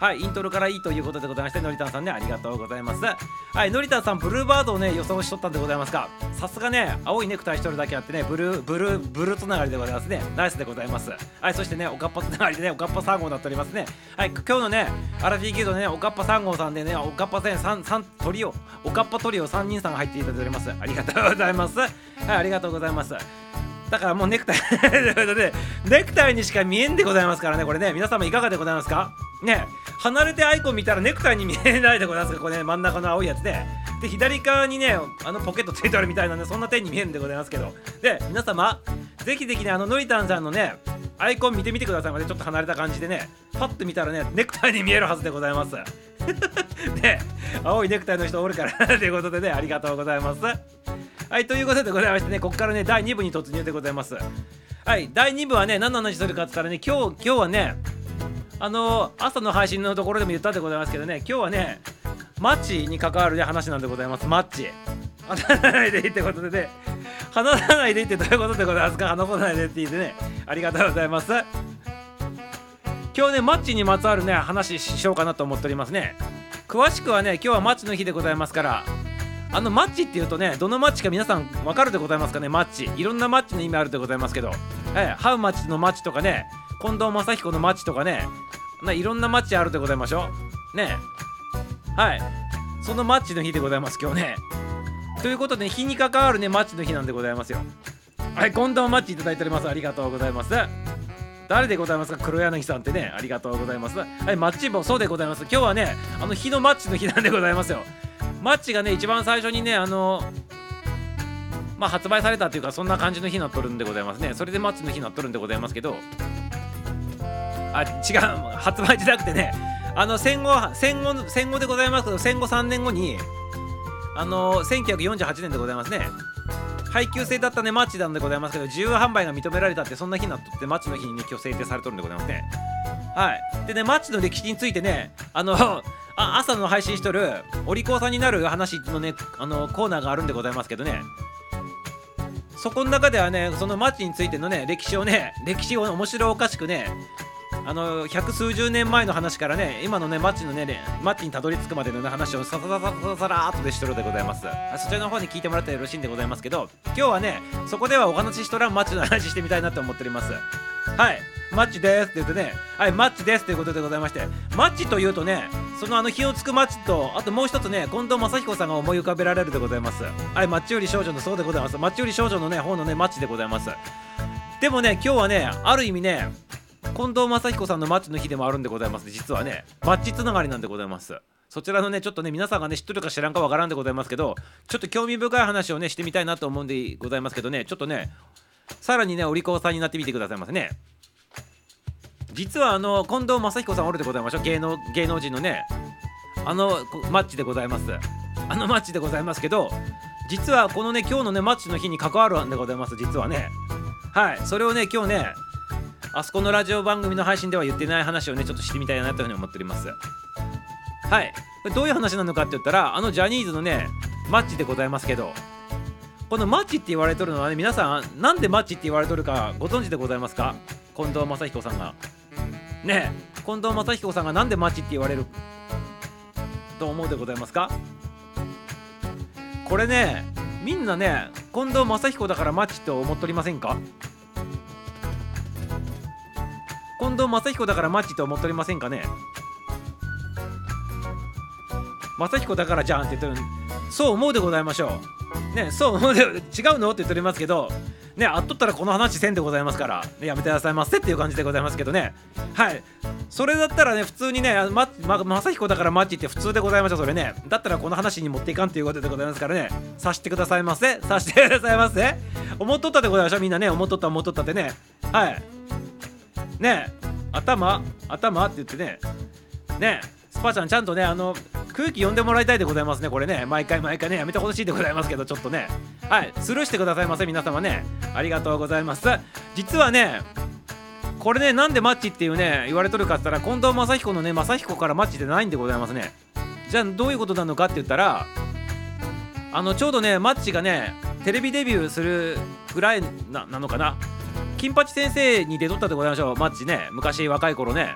はい、イントロからいいということでございまして、のりたんさんね、ありがとうございます。はい、のりたんさん、ブルーバードをね、予想しとったんでございますが、さすがね、青いネクタイしとるだけあってね、ブルー、ブルー、ブルーつながりでございますね。ナイスでございます。はい、そしてね、おかっぱつながりでね、おかっぱ3号になっておりますね。はい、今日のね、アラフィーギルドね、おかっぱ3号さんでね、おかっぱ線3、3トリオ、おかっぱトリオ3人さんが入っていただいております。ありがとうございます。はい、ありがとうございます。だからもうネクタイということでネクタイにしか見えんでございますからねこれね。皆様いかがでございますか？ね。離れてアイコン見たらネクタイに見えないでございますかこれね真ん中の青いやつで。で左側にねあのポケットついてあるみたいなんでそんな点に見えんでございますけど。で皆様ぜひぜひねあののりたんさんのねアイコン見てみてくださいまで。ちょっと離れた感じでねパッと見たらねネクタイに見えるはずでございます。(laughs) ね。青いネクタイの人おるから (laughs) ということでねありがとうございます。はい、ということでございましてね、ここからね、第2部に突入でございます。はい、第2部はね、何の話するかって言ったらね、今日、今日はね、あの、朝の配信のところでも言ったでございますけどね、今日はね、マッチに関わる、ね、話なんでございます。マッチ。話さないでいいってことでね、話さないでいいってどういうことでございますか？話さないでって言ってね、ありがとうございます。今日ね、マッチにまつわるね、話しようかなと思っておりますね。詳しくはね、今日はマッチの日でございますから、あのマッチっていうとねどのマッチか皆さん分かるでございますかね？マッチ。いろんなマッチの意味あるでございますけど、えハウマッチのマッチとかね近藤正彦のマッチとかね。ないろんなマッチあるでございましょう。ねはい。そのマッチの日でございます今日ね。ということで日に関わるねマッチの日なんでございますよ。はい近藤マッチいただいております。ありがとうございます。誰でございますか？黒柳さんってねありがとうございます。はいマッチもそうでございます。今日はねあの日のマッチの日なんでございますよ。マッチがね一番最初にねあのまあ発売されたというかそんな感じの日になっとるんでございますね。それでマッチの日になっとるんでございますけどあ違う発売じゃなくてねあの戦後戦後戦後でございますけど戦後3年後にあの1948年でございますね。配給制だったねマッチなんでございますけど自由販売が認められたってそんな日になっとってマッチの日にね今日制定されとるんでございますねはい。でねマッチの歴史についてねあのあ朝の配信しとるお利口さんになる話のねあのコーナーがあるんでございますけどね。そこの中ではねそのマッチについてのね歴史をね歴史を面白おかしくねあの百数十年前の話からね今のねマッチのねマッチにたどり着くまでの、ね、話をささささささらーっとでしとるでございます。そちらの方に聞いてもらったらよろしいんでございますけど今日はねそこではお話ししとらんマッチの話してみたいなと思っております。はい。マッチですって言ってねはいマッチですということでございましてマッチというとねそのあの火をつくマッチとあともう一つね近藤正彦さんが思い浮かべられるでございます。はいマッチより少女のそうでございます。マッチより少女のね方のねマッチでございます。でもね今日はねある意味ね近藤正彦さんのマッチの日でもあるんでございます。実はねマッチつながりなんでございます。そちらのねちょっとね皆さんがね知っとるか知らんかわからんでございますけどちょっと興味深い話をねしてみたいなと思うんでございますけどねちょっとねさらにねお利口さんになってみてくださいませね。実はあの近藤正彦さんおるでございましょう。芸能芸能人のねあのマッチでございます。あのマッチでございますけど実はこのね今日のねマッチの日に関わるんでございます実はね。はい。それをね今日ねあそこのラジオ番組の配信では言ってない話をねちょっとしてみたいなというふうに思っております。はい。どういう話なのかって言ったらあのジャニーズのねマッチでございますけどこのマッチって言われとるのはね皆さんなんでマッチって言われとるかご存知でございますか？近藤正彦さんが。ね。え近藤正彦さんがなんでマッチって言われると思うでございますか？これねみんなね近藤正彦だからマッチと思っておりませんか？近藤正彦だからマッチと思っておりませんかね？正彦だからじゃんって言ってるそう思うでございましょう。ねそう思うで違うの？って言っておりますけど。ねあっとったらこの話せんでございますから、ね、やめてくださいませっていう感じでございますけどね。はい。それだったらね普通にねまま正彦だからマッチって普通でございましょうそれね。だったらこの話に持っていかんということでございますからね。さしてくださいませ。さしてくださいませ。思っとったでございましょう。みんなね思っとった思っとったってね。はい。ね頭頭って言ってねねスパちゃんちゃんとねあの空気読んでもらいたいでございますねこれね。毎回毎回ねやめてほしいでございますけどちょっとね。はいスルーしてくださいませ皆様ね。ありがとうございます。実はねこれねなんでマッチっていうね言われとるかって言ったら近藤正彦のね正彦からマッチってないんでございますね。じゃあどういうことなのかって言ったらあのちょうどねマッチがねテレビデビューするぐらいなのかな。金八先生に出とったでございましょう。マッチね昔若い頃ね。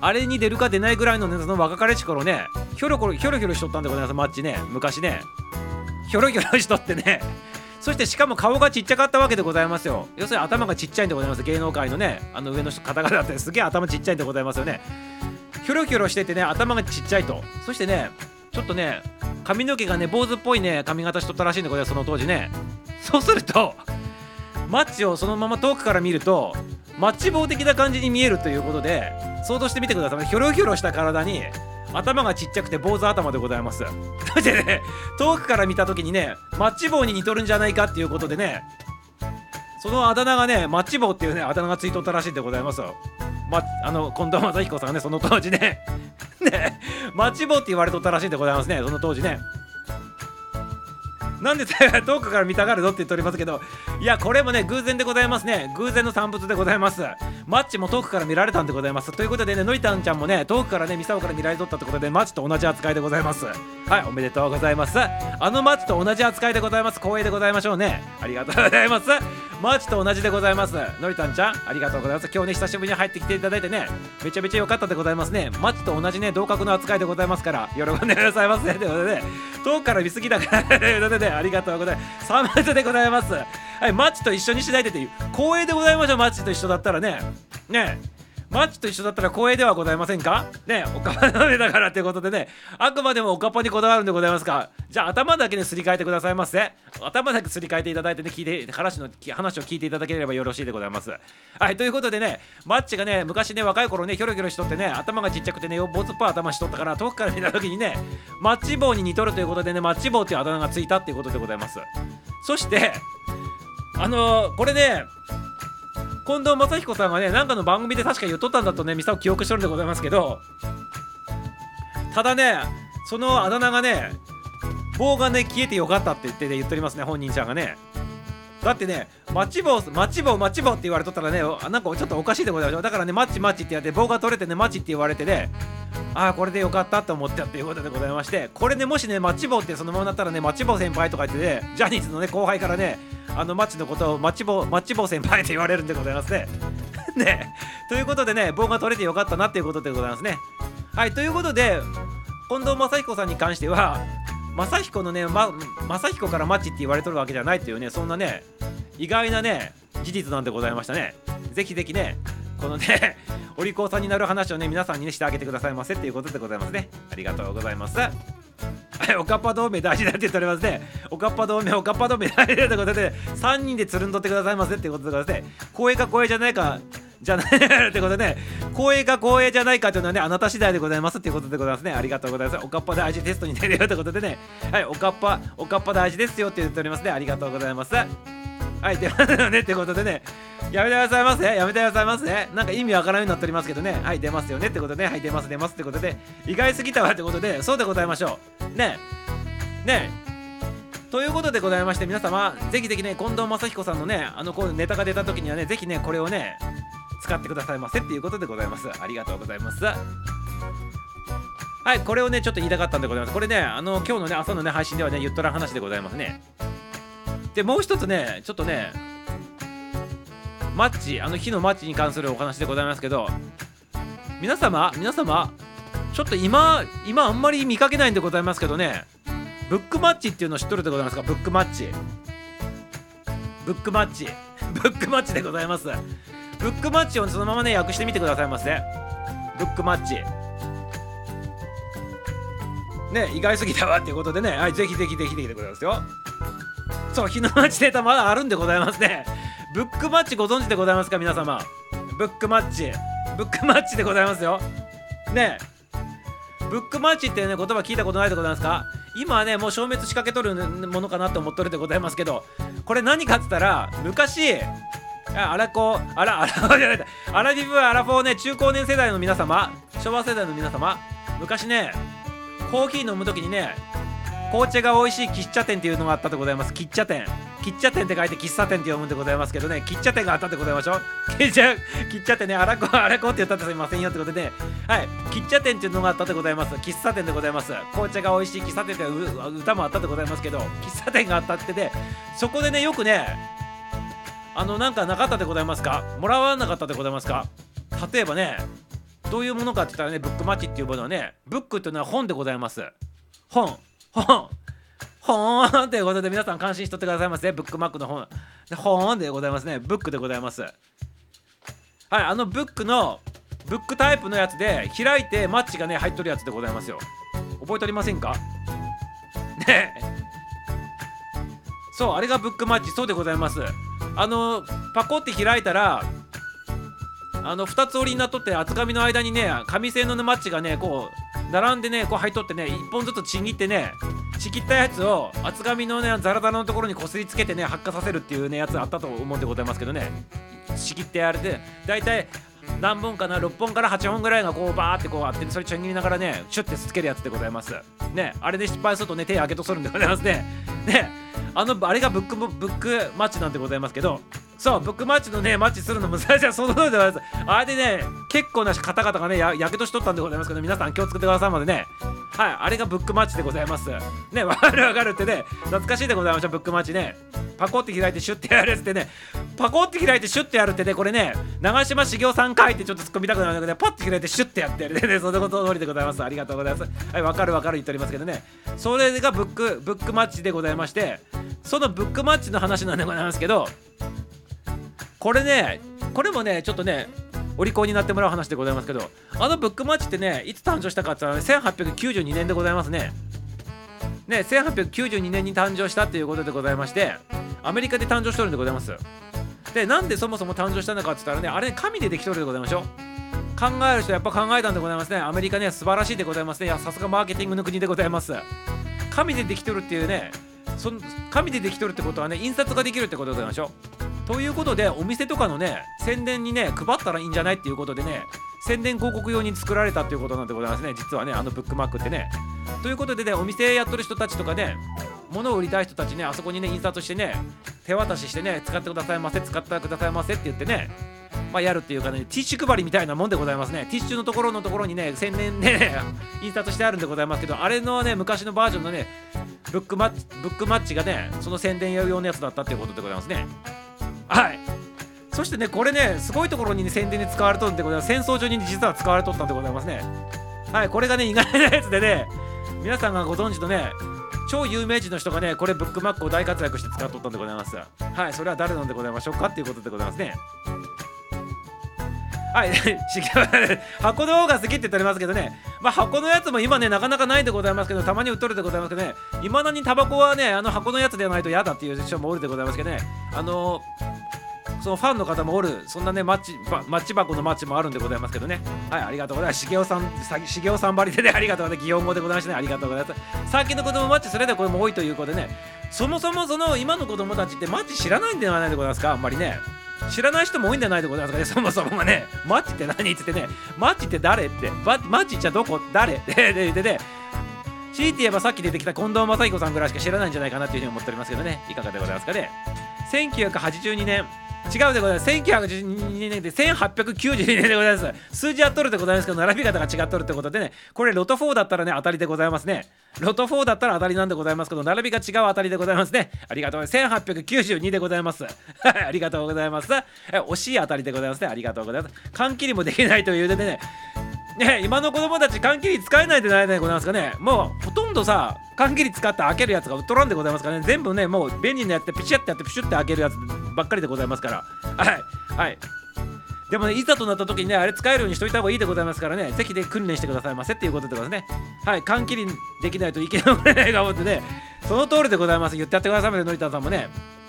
あれに出るか出ないぐらいのねその若かりし頃ねひょろころひょろひょろしとったんでございますマッチね。昔ね。ひょろひょろしとってね。(laughs) そしてしかも顔がちっちゃかったわけでございますよ。要するに頭がちっちゃいんでございます。芸能界のねあの上の方々ってすげえ頭ちっちゃいんでございますよね。ひょろひょろしててね頭がちっちゃいと。そしてねちょっとね髪の毛がね坊主っぽいね髪型しとったらしいんでございますその当時ね。そうするとマッチをそのまま遠くから見るとマッチ棒的な感じに見えるということで想像してみてください。ひょろひょろした体に頭がちっちゃくて坊主頭でございます。そしてね遠くから見た時にねマッチ棒に似とるんじゃないかっていうことでねそのあだ名がねマッチ棒っていうねあだ名がついとったらしいんでございますよ。まあの近藤正彦さんがねその当時ね。(laughs) ね。マッチ棒って言われとったらしいんでございますねその当時ね。なんで遠くから見たがるのって言っておりますけどいやこれもね偶然でございますね。偶然の産物でございます。マッチも遠くから見られたんでございます。ということでねのりたんちゃんもね遠くからねミサオから見られとったってことでマッチと同じ扱いでございます。はいおめでとうございます。あのマッチと同じ扱いでございます。光栄でございましょうね。ありがとうございます。マッチと同じでございます。のりたんちゃんありがとうございます。今日ね久しぶりに入ってきていただいてねめちゃめちゃ良かったでございますね。マッチと同じね同格の扱いでございますから喜んでくださいませ。ということで遠くから見すぎだからということでありがとうございますサムズでございます。はいマッチと一緒にしないでという光栄でございましょうマッチと一緒だったらね。ね。マッチと一緒だったら光栄ではございませんか？ねおかっぱの上だからってことでねあくまでもおかっぱにこだわるんでございますか？じゃあ頭だけにすり替えてくださいませ。頭だけすり替えていただいてね聞いて話の話を聞いていただければよろしいでございます。はいということでねマッチがね昔ね若い頃ねひょろひょろしとってね頭がちっちゃくてねボツっぽい頭しとったから遠くから見た時にねマッチ棒に似とるということでねマッチ棒っていうあだ名がついたっていうことでございます。そしてあのー、これね近藤正彦さんがねなんかの番組で確か言っとったんだとねミサを記憶してるんでございますけどただねそのあだ名がね棒がね消えてよかったって言って、ね、言っとりますね本人ちゃんがね。だってねマッチ棒マッチ棒マッチ棒って言われとったらねなんかちょっとおかしいでございますだからねマッチマッチってやって棒が取れてねマッチって言われてねああこれでよかったと思ったっていうことでございましてこれねもしねマッチ棒ってそのままだったらねマッチ棒先輩とか言ってねジャニーズのね後輩からねあのマッチのことをマッチ棒マッチ棒先輩って言われるんでございますね。(laughs) ね。ということでね棒が取れてよかったなっていうことでございますね。はいということで近藤正彦さんに関しては正彦のね、ま、正彦からマッチって言われとるわけじゃないっていうねそんなね意外なね事実なんでございましたねぜひぜひねこのね (laughs) お利口さんになる話をね皆さんにねしてあげてくださいませっていうことでございますねありがとうございます、(laughs) おかっぱ同盟大事だって言っておりますね。おかっぱ同盟、おかっぱ同盟大事だってことで、3人でつるんどってくださいませっていうことでございますね。光栄か光栄じゃないか、じゃない (laughs) ってことでね、光栄か光栄じゃないかというのはね、あなた次第でございますっていうことでございますね。ありがとうございます。おかっぱ大事テストに出るよってことでね、はい、おかっぱ、おかっぱ大事ですよって言っておりますね。ありがとうございます。はい、出ますよねってことでね、やめてくださいませ、やめてくださいませ、なんか意味わからんようになっておりますけどね、はい、出ますよねってことで、はい、出ます、出ますってことで、意外すぎたわってことで、そうでございましょう。ね、ね、ということでございまして、皆様、ぜひぜひね、近藤正彦さんのね、あのこうネタが出た時にはね、ぜひね、これをね、使ってくださいませっていうことでございます。ありがとうございます。はい、これをね、ちょっと言いたかったんでございます。これね、あの、今日のね、朝のね、配信ではね、言っとらん話でございますね。でもう一つねちょっとねマッチあの日のマッチに関するお話でございますけど皆様皆様ちょっと今今あんまり見かけないんでございますけどねブックマッチっていうの知っとるでございますか？ブックマッチブックマッチ (laughs) ブックマッチでございますブックマッチをそのままね訳してみてくださいませブックマッチ。ね意外すぎたわっていうことでねはいぜひぜひぜひぜひでございますよ。そう日の町データまだあるんでございますね。ブックマッチご存知でございますか皆様。ブックマッチ。ブックマッチでございますよ。ね。ブックマッチってね言葉聞いたことないでございますか？今はねもう消滅しかけとるものかなと思っとるでございますけどこれ何かっつったら昔あらこあらあらじゃない。アラビブアラフォーね中高年世代の皆様昭和世代の皆様昔ねコーヒー飲む時にね紅茶が美味しい喫茶店っていうのがあったでございます。喫茶店。喫茶店って書いて喫茶店って読むんでございますけどね喫茶店があったでございましょ。う喫茶喫茶店ねあらこあらこって言ったってすいませんよってことで。ねはい。喫茶店っていうのがあったでございます。喫茶店でございます。紅茶が美味しい喫茶店って歌もあったでございますけど喫茶店があったってでそこでねよくねあのなんかなかったでございますか？もらわなかったでございますか？例えばねどういうものかって言ったらねブックマッチっていうものはねブックっていうのは本でございます。本本本ということで皆さん感心しとってくださいませ、ブックマックの本。本でございますね。ブックでございます。はいあのブックのブックタイプのやつで開いてマッチがね入っとるやつでございますよ。覚えておりませんか？ねそうあれがブックマッチ。そうでございます。あのパコって開いたらあの2つ折りになっとって厚紙の間にね紙製のマッチがねこう並んでねこう入っとってね1本ずつちぎってねちぎったやつを厚紙のねザラザラのところにこすりつけてね発火させるっていうねやつあったと思うんでございますけどね。ちぎってやれて大体何本かな6本から8本ぐらいがこうバーってこうあってそれちょん切りながらねシュッてつけるやつでございます。ねあれで失敗するとね手開けとするんでございますね。ねあのあれがブックブックマッチなんでございますけどそうブックマッチのねマッチするの難しい。その通りでございます。あれでね結構な方々がねややけどしとったんでございますけど皆さん気をつけてくださいまでね。はいあれがブックマッチでございます。ねわかるわかるってね懐かしいでございましたブックマッチね。パコって開いてシュッてやるってね。パコって開いてシュッてやるってねこれね長嶋茂雄さん書いてちょっと突っ込みたくなるんだけどパッて開いてシュッてやってやるね。(laughs) そのこと通りでございます。ありがとうございます。はいわかるわかる言っておりますけどね。それがブックブックマッチでございましてそのブックマッチの話なんでございますけどこれねこれもねちょっとねお利口になってもらう話でございますけどあのブックマッチってねいつ誕生したかって言ったら、ね、1892年でございますね。ね1892年に誕生したっていうことでございましてアメリカで誕生してるんでございます。でなんでそもそも誕生したのかって言ったらねあれ神でできとるでございましょ考える人やっぱ考えたんでございますね。アメリカね素晴らしいでございますね。いやさすがマーケティングの国でございます。神でできとるっていうねその紙でできとるってことはね印刷ができるってことでございましょう。ということでお店とかのね宣伝にね配ったらいいんじゃないっていうことでね宣伝広告用に作られたっていうことなんでございますね実はねあのブックマークってねということでねお店やっとる人たちとかね物を売りたい人たちねあそこにね印刷してね手渡ししてね使ってくださいませ使ってくださいませって言ってねまあ、やるっていうかね、ティッシュ配りみたいなもんでございますね。ティッシュのところのところにね、宣伝で、ね、(laughs) 印刷してあるんでございますけど、あれのね、昔のバージョンのね、ブックマッチ、ブックマッチがね、その宣伝用のやつだったっていうことでございますね。はい。そしてね、これね、すごいところに、ね、宣伝に使われとるんでございます。戦争中に実は使われとったんでございますね。はい、これがね、意外なやつでね、皆さんがご存知のね、超有名人の人がね、これブックマックを大活躍して使っとったんでございます。はい、それは誰なんでございましょうかっていうことでございますね。(laughs) はい、箱の方が好きって言っておりますけどね、まあ、箱のやつも今ね、なかなかないでございますけど、たまに売っとるでございますけどね、いまだにタバコはね、あの箱のやつではないと嫌だっていう人もおるでございますけどね、あのー、そのファンの方もおる、そんなね、マッチマッチ箱のマッチもあるんでございますけどね、はい、ありがとうございます。しげおさん、しげおさんばりでね、ありがとうございます。擬音語でございましてね、ありがとうございます。最近の子供マッチ、それでこれも多いということでね、そもそもその今の子供たちってマッチ知らないんではないでございますか、あんまりね。知らない人も多いんじゃないでございますかね、そもそもがね、(laughs) マッチって何って言ってね、マッチって誰って、マッチじゃどこ誰って言ってね、強いて言えばさっき出てきた近藤正彦さんぐらいしか知らないんじゃないかなっていうふうに思っておりますけどね、いかがでございますかね。1982年、違うでございます。1982年で1892年でございます。数字は取るでございますけど、並び方が違っとるってことでね、これロト4だったらね、当たりでございますね。ロト4だったら当たりなんでございますけど、並びが違う当たりでございますね。ありがとうございます。1892でございます。(laughs) ありがとうございます。惜しい当たりでございますね。ありがとうございます。換気りもできないというでね、ね今の子供たち換気り使えないでないでございますかね。もうほとんどさ、換気り使って開けるやつが売っとらんでございますからね。全部ね、もう便利なやってピシッてやってピシュッて開けるやつばっかりでございますから。はい。はい。でもね、いざとなった時にね、あれ使えるようにしといた方がいいでございますからね、ぜひね訓練してくださいませっていうことでございますね。はい、缶切りできないといけないが思ってね、その通りでございます。言ってやってくださいませ、のりたさんもね。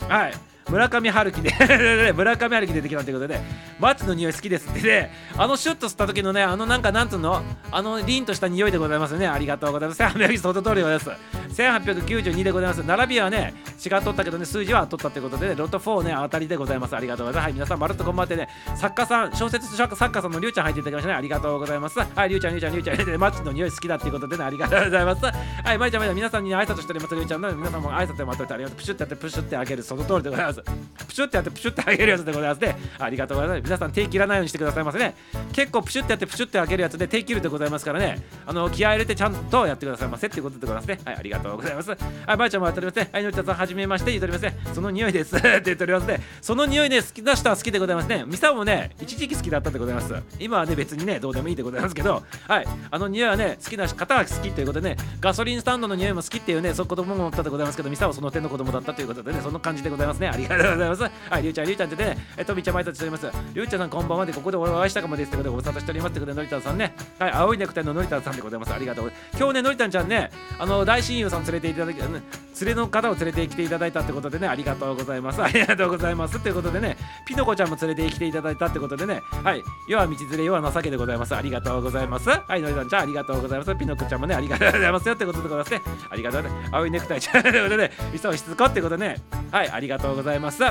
はい。村上春樹で (laughs) 村上春樹出てきたということで、松の匂い好きですってね、あのシュッと吸った時のね、あのなんかなんつうの、あの凛とした匂いでございますね。ありがとうございます。アメリカその通りです。1892でございます。並びはね違っとったけどね数字は取ったってことで、ね、ロト4ね当たりでございます。ありがとうございます。はい皆さんまるっと頑張ってね作家さん小説作家さんのりゅうちゃん入っていただきましたねありがとうございます。はいりゅうちゃんりゅうちゃんりゅうちゃんでマッチの匂い好きだっていうことでねありがとうございます。はいまいちゃんまいちゃん皆さんに、ね、挨拶しておりますりゅうちゃんの。皆さんも挨拶で待っておいてありがとう。プシュってやってプシュってあげる。その通りでございます。プシュってやってプシュってあげるやつでございますね。ありがとうございます。皆さん手切らないようにしてくださいませね。結構プシュってやってプシュってあげるやつで手切るでございますからね。あの気合入れてちゃんとやってくださいませっていうことでございますね。はいありがとうございます。はいまいちゃんもやっておりますね。はいのりたさんはじめまして言っておりますね。その匂いです。って言っておりますね。その匂いね好きな人は好きでございますね。ミサもね一時期好きだったでございます。今はね別にねどうでもいいでございますけど。はいあの匂いはね好きな方は好きということでねガソリンスタンドの匂いも好きっていうねそう子供もおったでございますけどミサはその点の子供だったということでねその感じでございますね。ありりがとうございます。はいりゅうちゃんりゅうちゃんってねえとみちゃん挨拶しております。りゅうちゃんさんこんばんは。でここでお会いしたかもですということでご無沙汰しておりますということでのりたんさんね。はい青いネクタイののりたんさんでございます。ありがとう今日ねのりたんちゃんねあの大親友さん連れていただき、連れの方を連れてきていただいたってことでねありがとうございます。ありがとうございますということでねピノコちゃんも連れてきていただいたってことでね。はい世は道連れ世は情けでございます。ありがとうございます。はいのりたんちゃんありがとうございます。ピノコちゃんもねありがとうございますよってことでございますね。ありがとうね青いネクタイちゃんということでみそしつこってことでねはいありがとうございます。ざいます。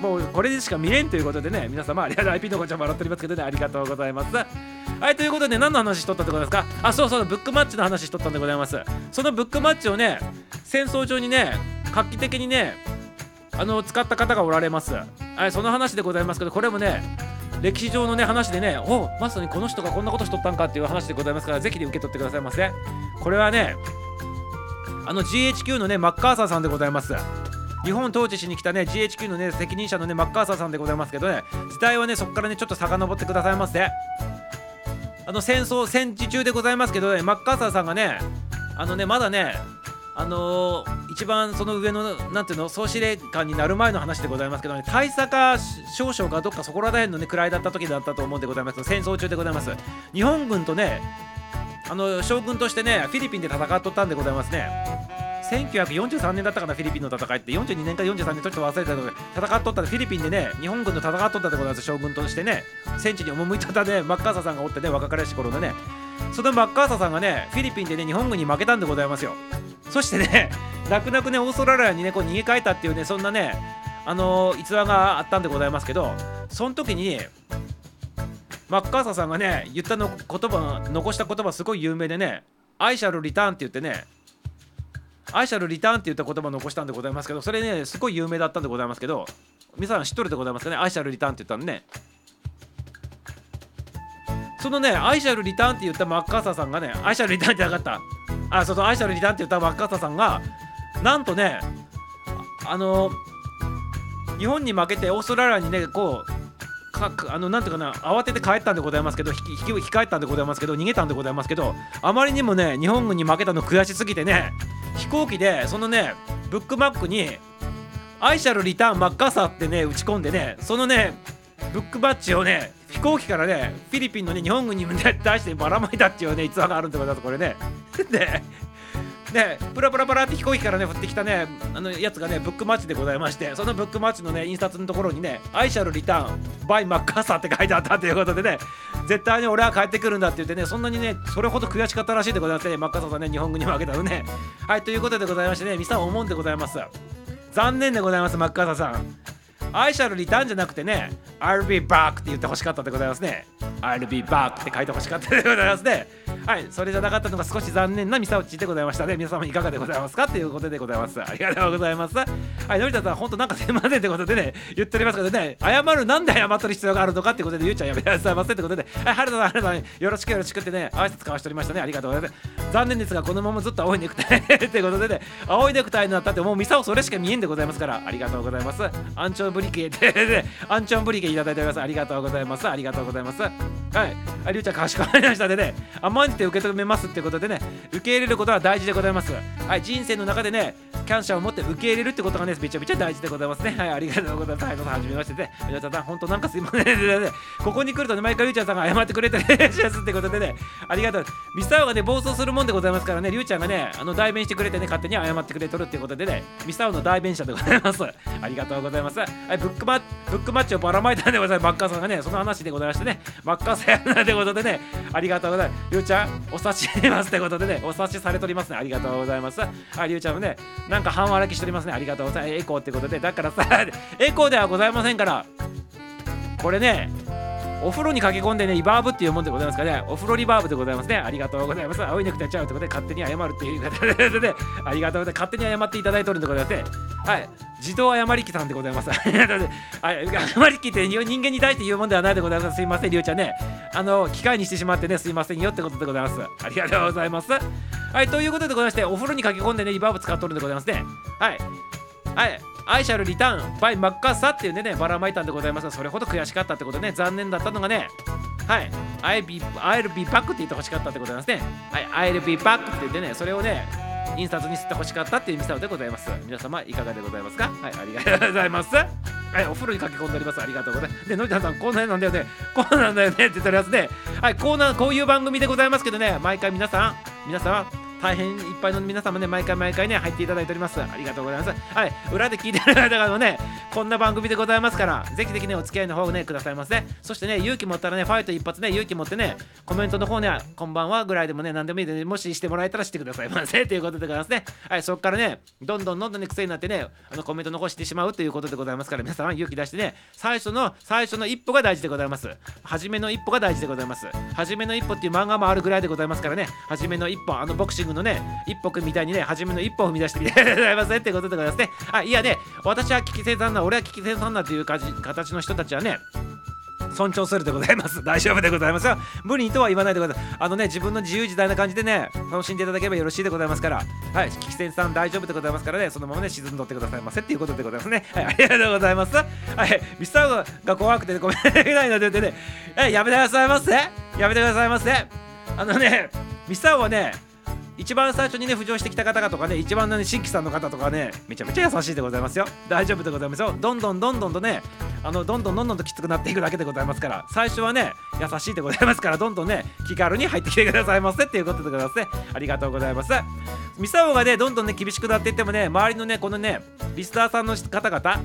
もうこれでしか見れんということでね皆様ありがとうピノコちゃも笑っておりますけどねありがとうございます。はいということで何の話しとったってことですか？あそうそうブックマッチの話しとったんでございます。そのブックマッチをね戦争上にね画期的にねあの使った方がおられます。はいその話でございますけどこれもね歴史上のね話でねおまさにこの人がこんなことしとったんかっていう話でございますからぜひ受け取ってくださいませこれはねあの GHQ のねマッカーサーさんでございます。日本統治しに来たね GHQ のね責任者のねマッカーサーさんでございますけどね時代はねそこからねちょっと遡ってくださいませ。あの戦争戦時中でございますけどねマッカーサーさんがねあのねまだねあのー、一番その上のなんていうの総司令官になる前の話でございますけどね大阪少将かどっかそこら辺のね位だった時だったと思うんでございます。戦争中でございます。日本軍とねあの将軍としてねフィリピンで戦っとったんでございますね。1943年だったかなフィリピンの戦いって。42年か43年ちょっと忘れたので戦っとったらフィリピンでね日本軍と戦っとったでございます将軍としてね戦地に赴いとったねマッカーサーさんがおってね若かりし頃のね。そのマッカーサーさんがねフィリピンでね日本軍に負けたんでございますよ。そしてね (laughs) 泣く泣くねオーストラリアにねこう逃げ帰ったっていうねそんなねあの、逸話があったんでございますけどその時にマッカーサーさんがね言ったの言葉残した言葉すごい有名でね「I shall return」って言ってね「I shall return」って言った言葉を残したんでございますけどそれねすごい有名だったんでございますけど皆さん知っとるでございますかね「I shall return」って言ったんでね。そのね「I shall return」って言ったマッカーサーさんがね「I shall return」ってなかった。あそうそう「I shall return」って言ったマッカーサーさんがなんとねあの日本に負けてオーストラリアにねこうかあのなんていうかな慌てて帰ったんでございますけど引き引き返ったんでございますけど逃げたんでございますけどあまりにもね日本軍に負けたの悔しすぎてね飛行機でそのねブックマックに「アイシャルリターンマッカーサー」ってね打ち込んでねそのねブックバッジをね飛行機からねフィリピンのね日本軍に対してばらまいたっていうね逸話があるんでございます。これね。(laughs) でね、プラプラプラって飛行機からね降ってきたねあのやつがねブックマッチでございましてそのブックマッチのね印刷のところにね「アイシャルリターンバイマッカーサー」って書いてあったということでね絶対に俺は帰ってくるんだって言ってねそんなにねそれほど悔しかったらしいでございましてね。マッカーサーさんね日本軍に負けたのね。はいということでございましてねミサ思うんでございます。残念でございますマッカーサーさん。I shall return じゃなくてね I'll be back って言ってほしかったでございますね。I'll be back って書いてほしかったでございますね。はいそれじゃなかったのが少し残念なミサオチでございましたね。皆様いかがでございますかということでございます。ありがとうございます。はいのりたさんほんとなんかすいませんってことでね言っておりますけどね謝るなんで謝ってる必要があるのかってことでゆうちゃんやめてくださいませってことで。はい原田さん原田さんよろしくよろしくってね挨拶交わしておりましたね。ありがとうございます。残念ですがこのままずっと青いネクタイってことでね青いネクタイになったってもうミサオそれしか見えんでございますからありがとうございます。アンチョブリケ (laughs) でアンチョンブリケいただいております。ありがとうございます。ありがとうございます。はい。ありゅうちゃんかしこまりましたでね。甘んじて受け止めますってことでね受け入れることは大事でございます。はい。人生の中でね感謝を持って受け入れるってことがねめちゃめちゃ大事でございますね。はい。ありがとうございます。はい。どうぞはじめましてでゆうちゃんさん本当なんかすいませんね。(laughs) ここに来るとね毎回ゆうちゃんさんが謝ってくれてね (laughs) しやすってことでねありがとう。ミサオがね暴走するもんでございますからねりゅうちゃんがねあの代弁してくれてね勝手に謝ってくれとるってことでねミサオの代弁者でございます。ありがとうございます。はいブックマブックマッチをばらまいたんでございます。マッカーさんがねその話でございましてね。マッカーさんやなってことでね。ありがとうございます。りゅうちゃんお察ししますってことでね。お察しされておりますね。ありがとうございます。はいりゅうちゃんもねなんか半笑きしておりますね。ありがとうございます。エコーってことで。だからさエコーではございませんから。これねお風呂に駆け込んでね、リバーブっていうもんでございますかね、お風呂リバーブでございますね。ありがとうございます。青いネクタイちゃうということで、勝手に謝るっていう形で、ね、(laughs) ありがとうございます。勝手に謝っていただいておるんでございまして、はい、自動謝り機さんでございます。(laughs) はい、謝り機って人間に対して言うもんではないでございます。すいません、りゅうちゃんね。あの、機械にしてしまってね、すいませんよってことでございます。ありがとうございます。はい、ということでございまして、お風呂に駆け込んでね、リバーブ使っとるんでございますね。はい。はい。アイシャルリターンバイマッカッサっていうね、ばらまいたんでございますが、それほど悔しかったってことね、残念だったのがね、はい、I'll be, I'll be back って言ってほしかったってことなんですね。はい、I'll be back って言ってね、それをね、印刷に吸ってほしかったっていうミサオでございます。皆様、いかがでございますか？はい、ありがとうございます。はい、お風呂に駆け込んでおります。ありがとうございます。で、のりたさん、こんななんだよね。こうなんだよねって言っておりますね。はい、こうな、こういう番組でございますけどね、毎回皆さん、皆様、大変いっぱいの皆様ね、毎回毎回ね、入っていただいております。ありがとうございます。はい、裏で聞いてる方もね、こんな番組でございますから、ぜひぜひね、お付き合いの方をね、くださいませ。そしてね、勇気持ったらね、ファイト一発ね、勇気持ってね、コメントの方ね、こんばんはぐらいでもね、何でもいいで、ね、もししてもらえたらしてくださいませ。ということでございますね。はい、そこからね、どんどんどんどんね、癖になってね、あのコメント残してしまうということでございますから、皆さん勇気出してね、最初の、最初の一歩が大事でございます。初めの一歩が大事でございます。初めの一歩っていう漫画もあるぐらいでございますからね、初めの一歩、あのボクシングのね、一歩くみたいにね、初めの一歩を踏み出してみた (laughs) いでございますね。ってことでございますね。あ、いやね、私は危機生産な、俺は危機生産なっていう形の人たちはね、尊重するでございます。(laughs) 大丈夫でございますよ。無理とは言わないでください。あのね、自分の自由自在な感じでね、楽しんでいただければよろしいでございますから、はい、危機戦さん大丈夫でございますからね、そのままね、沈んどってくださいませっていうことでございますね。はい、(laughs) ありがとうございます。はい、ミスターが怖くてごめんないのでね、はい、やめてくださいませ？やめてくださいませ？あのね、ミスターはね、一番最初にね浮上してきた方々とかね一番ね新規さんの方とかねめちゃめちゃ優しいでございますよ。大丈夫でございますよ。どんどんどんどんとねあのどんどんどんどんときつくなっていくだけでございますから。最初はね優しいでございますからどんどんね気軽に入ってきてくださいませっていうことでございますね。ありがとうございます。ミサオがねどんどんね厳しくなっていってもね周りのねこのねリスターさんの方々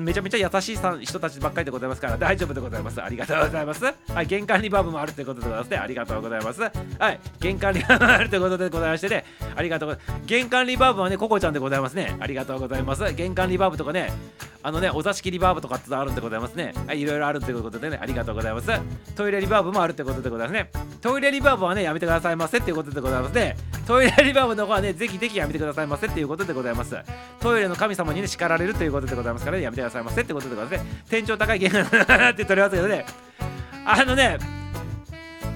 めちゃめちゃ優しいさん人たちばっかりでございますから大丈夫でございます。ありがとうございます。はい玄関リバーブもあるということでございますね。ありがとうございます。はい玄関リバーブもあるということでございます。してねありがとうございます。玄関リバーブはねココちゃんでございますね。ありがとうございます。玄関リバーブとかねあのねお座敷リバーブとかってあるんでございますね。はいいろいろあるということでねありがとうございます。トイレリバーブもあるということでございますね。トイレリバーブはねやめてくださいませっていうことでございますね。トイレリバーブの方はねぜひぜひやめてくださいませっていうことでございます。トイレの神様にね叱られるということでございますからねやめてくださいませってことでございますね。天井高い玄関って言っておりますけどねあのね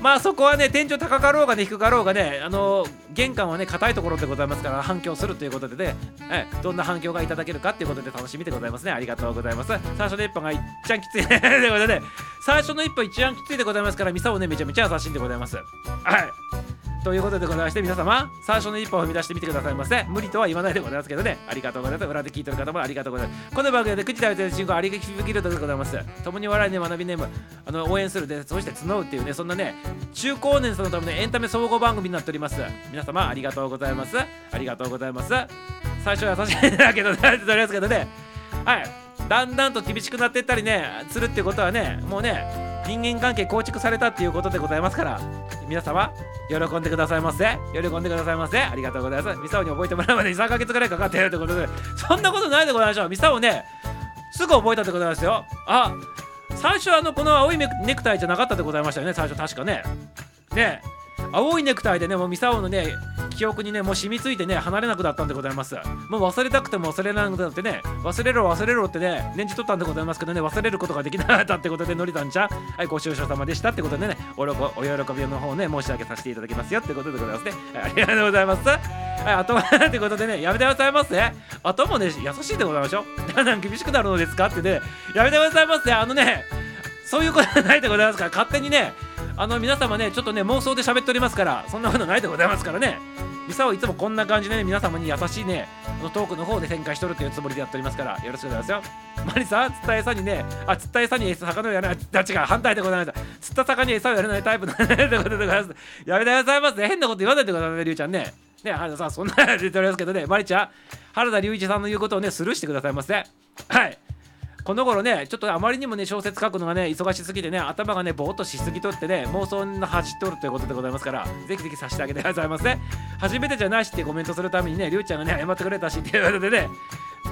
まあそこはね天井高かろうがね低かろうがねあの玄関はね硬いところでございますから反響するということでね、えどんな反響がいただけるかっていうことで楽しみでございますね。ありがとうございます。最初の一本がいっちゃんきつい (laughs) ということで最初の一本一番きついでございますからミサをねめちゃめちゃ優しいんでございます。はい。ということでございまして皆様最初の一歩を踏み出してみてくださいませ。無理とは言わないでございますけどね。ありがとうございます。裏で聞いてる方もありがとうございます。この番組で9時台で進行ありがきふきるとでございます。共に笑いね学びねあの応援するでそして募うっていうねそんなね中高年そのためのエンタメ総合番組になっております。皆様ありがとうございます。ありがとうございます。最初は優しいんだけどねありがとうございますけどね。はい。だんだんと厳しくなっていったりねするってことはねもうね人間関係構築されたっていうことでございますから皆様喜んでくださいませ。喜んでくださいませ。ありがとうございます。ミサオに覚えてもらうまで23ヶ月ぐらいかかっているってことでそんなことないでございましょう。ミサオねすぐ覚えたでございますよ。あ最初あのこの青いネクタイじゃなかったでございましたよね。最初確かね。ね。青いネクタイでねもうミサオのね記憶にねもう染みついてね離れなくなったんでございます。もう忘れたくても忘れなくなってね忘れろ忘れろってね念じ取ったんでございますけどね忘れることができなかったってことでのりたんちゃんはいご愁傷様でしたってことでねおお喜びの方ね申し上げさせていただきますよってことでございますね、はい、ありがとうございます。はいあとはってことでねやめてくださいませ。あともね優しいでございましょ。だんだん厳しくなるのですかってねやめてくださいませ。あのねそういうことはないでございますから勝手にねあの皆様ねちょっとね妄想で喋っておりますからそんなことないでございますからね。ミサはいつもこんな感じでね、皆様に優しいね、あのトークの方で展開しとるというつもりでやっておりますから、よろしくございしますよ。マリさん、釣った餌にね、あ、釣った餌に餌魚をやらない、あ、違う、反対でございます。釣った魚に餌をやらないタイプなんで、ということでございます。やめてくださいませ。変なこと言わないでくださいね、りゅうちゃんね。ね、原田さん、そんな言っておりますけどね、マリちゃん、原田隆一さんの言うことをね、スルーしてくださいませ。はい。この頃ねちょっとあまりにもね小説書くのがね忙しすぎてね頭がねぼーっとしすぎとってね妄想の走っとるということでございますからぜひぜひさせてあげてくださいませ。初めてじゃないしってコメントするためにねりゅうちゃんがね謝ってくれたしっていうことでね。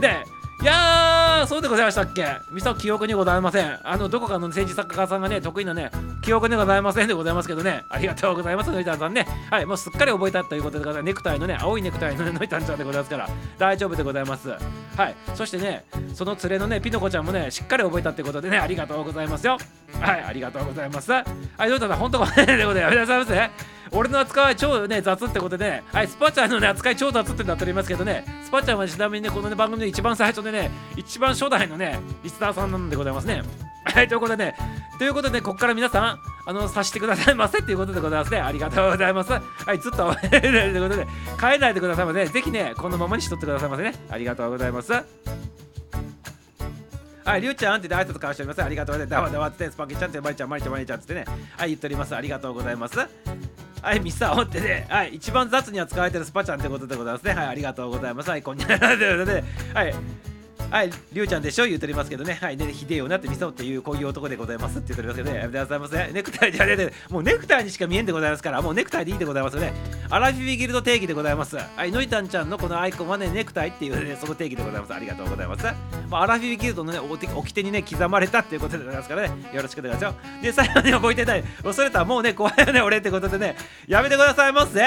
でいやーそうでございましたっけ？ミサ記憶にございません。あのどこかの政治作家さんがね得意なね記憶にございませんでございますけどね。ありがとうございますのりたんさんね。はいもうすっかり覚えたということでございます。ネクタイのね青いネクタイののりたんちゃんでございますから。大丈夫でございます。はい。そしてねその連れのねピノコちゃんもねしっかり覚えたってことでねありがとうございますよ。はいありがとうございます。はいのりたんさん本当ごめんね。でございます。俺の扱い超ね雑ってことで、はい、スパチャのね扱い超雑ってなっておりますけどね、スパチャはちなみにね、この、ね、番組の一番最初でね、一番初代のね、リスナーさんなんでございますね。はい、ということでね、ということで、ここから皆さん、あの、さしてくださいませっていうことでございますね。ありがとうございます。はい、ずっと、ということで、変えないでくださいませ、ね。ぜひね、このままにしとってくださいませね。ありがとうございます。はい、りゅうちゃんって挨拶交わしております。ありがとうございます。だわだわって、スパゲちゃんって、まりちゃん、まりちゃん、まりちゃんってね、はい、言っております。ありがとうございます。はい、ミスターオってね、はい、一番雑には使われてるスパちゃんってことでございますね。はい、ありがとうございます。はい、こんにちは。ということで、はい。はい、りゅうちゃんでしょ言うておりますけどね。はい、ね、ひでえよなってみそうっていうこういう男でございますって言っておりますけどね。ありがとうございます。ネクタイじゃねえもうネクタイにしか見えんでございますから、もうネクタイでいいでございますよね。アラフィビギルド定義でございます。はい、のいたんちゃんのこのアイコンはね、ネクタイっていうね、その定義でございます。ありがとうございます。まあ、アラフィビギルドのね、おきてにね、刻まれたっていうことでございますからね。よろしくお願いします。で、最後に覚えてない。それとはもうね、怖いよね、俺ってことでね、やめてくださいませ。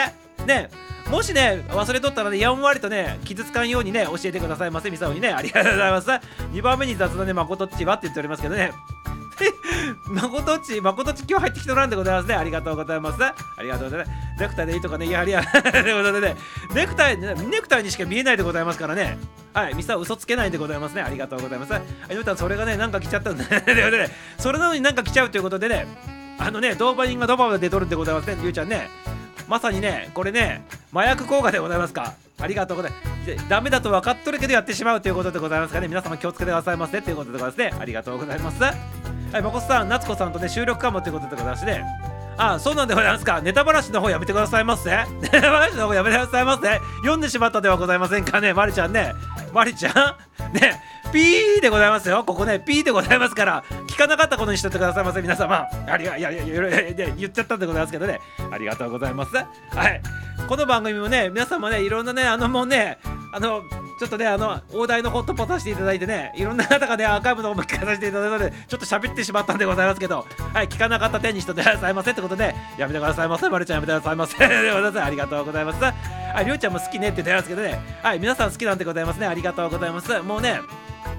ね。もしね忘れとったらねやんわりとね傷つかんようにね教えてくださいませみさおにねありがとうございます2番目に雑談でまことっちはって言っておりますけどね (laughs) まことっち、まことっち今日入ってきておらんでございますね。ありがとうございます。ありがとうございます。ネクタイでいいとかね、やはりや、ということでね、ネクタイ、ネクタイにしか見えないでございますからね。はい、ミサ嘘つけないでございますね。ありがとうございます。あ、ゆうたん、それがね、なんか来ちゃったんで、ね、それなのになんか来ちゃうということでね、あのね、ドーパミンがドバドバ出とるんでございますね、ゆうちゃんね。まさにねこれね麻薬効果でございますか。ありがとうございます。ダメだと分かっとるけどやってしまうということでございますかね。皆様気をつけてくださいませ。ということでございますね。ありがとうございます。はいまこさん夏子さんとね収録かもということでございましてね。あそうなんでございますか。ネタ話の方やめてくださいませ。(laughs) ネタ話の方やめてくださいませ。読んでしまったではございませんかね。まりちゃんね。まりちゃん？ねピーでございますよ。ここねピーでございますから聞かなかったことにしとってくださいませ皆様。ありがいやいやいやいや言っちゃったんでございますけどね。ありがとうございます。はい。この番組もね皆様ねいろんなねあのもうねあのちょっとねあの大台のホットポさせていただいてねいろんな方がねアーカイブの方も聞かさせていただいたのでちょっと喋ってしまったんでございますけどはい聞かなかった点にしとってくださいませってことでやめてくださいませ。まるちゃんやめてくださいませ。ありがとうございます。はいりょうちゃんも好きねって言ってますけどね。はい皆さん好きなんでございますね。ありがとうございます。もうね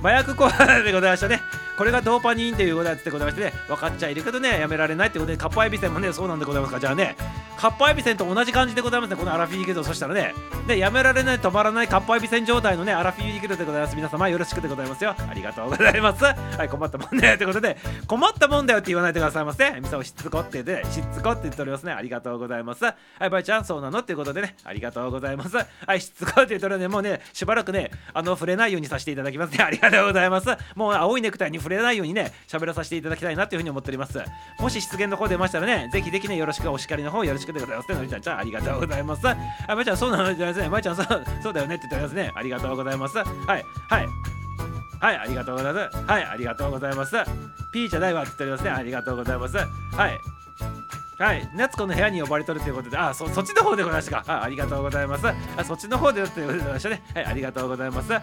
麻薬効果でございましたね。これがドーパニンということでございましてね分かっちゃいるけどねやめられないってことでカッパエビセンもねそうなんでございますか。じゃあねカッパエビセンと同じ感じでございますねこのアラフィーギルドそしたらね。ねやめられない止まらないカッパエビセン状態のねアラフィーギルドでございます。皆様よろしくでございますよ。ありがとうございます。はい困ったもんだよってことで困ったもんだよって言わないでくださいませみさをしつこって言ってしつこって言っておりますね。ありがとうございます。はいバイちゃんそうなのっていうことでね。ありがとうございます。はいしつこって言っておるね。もうねしばらくねあの触れないようにさせていただきますね。りがとうございますもう青いネクタイに触れないようにね喋らさせていただきたいなというふうに思っておりますもし出現の方出ましたらねぜひぜひねよろしくお叱りの方よろしくでございますのりちゃんちゃんありがとうございますあまいちゃんそうなのじゃないですねまいちゃんそうそうだよねって言っておりますねありがとうございますはいはいはい、ありがとうございます。はい、ありがとうございます。ピーじゃないわって言っておりますね。ありがとうございます。はい。はい、夏子の部屋に呼ばれとるということで、あ、そそっちの方でございましたか。あありがとうございます。あそっちの方でということでございましたね。はい、ありがとうございます。は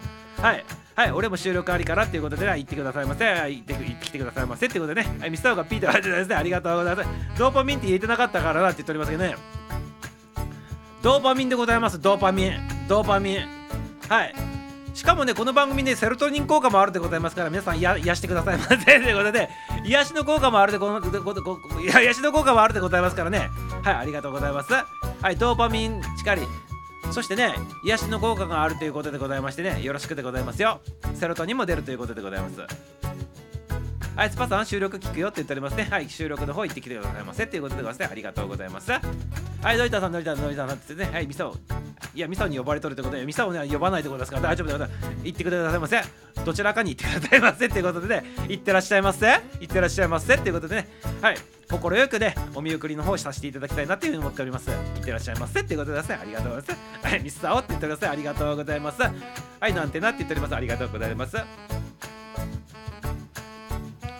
い、はい、俺も収録ありからっていうことで、ね、言ってくださいませ。行って行ってきてくださいませってことでね、はい、ミスターがピーと言われてですね、ありがとうございます。ドーパミンって言えてなかったからなって言っておりますけどね。ドーパミンでございます、ドーパミン。ドーパミン。はい。しかもねこの番組ねセロトニン効果もあるでございますから皆さんや癒してくださいませ (laughs) ということで癒しの効果もあるでこの癒しの効果もあるでございますからねはいありがとうございますはいドーパミンしかりそしてね癒しの効果があるということでございましてねよろしくでございますよセロトニンも出るということでございますはい、スパさん収録聞くよって言っておりますね。はい、収録の方行ってきてくださいませっていうことでございますね。ありがとうございます。はい、ノリタさん、ノリタさん、ノリタさんってね、はい、ミサオ。いや、ミサオに呼ばれとるってことで、ミサオね、呼ばないでございますから大丈夫でございます。行ってくださいませ。どちらかに行ってくださいませっていうことでね、行ってらっしゃいませ。行ってらっしゃいませっていうことでね、はい、心よくね、お見送りの方をさせていただきたいなっていうふうに思っております。行ってらっしゃいませっていうことでですね、ありがとうございます。はい、ミサオって言ってください。ありがとうございます。はい、なんてなって言っております。ありがとうございます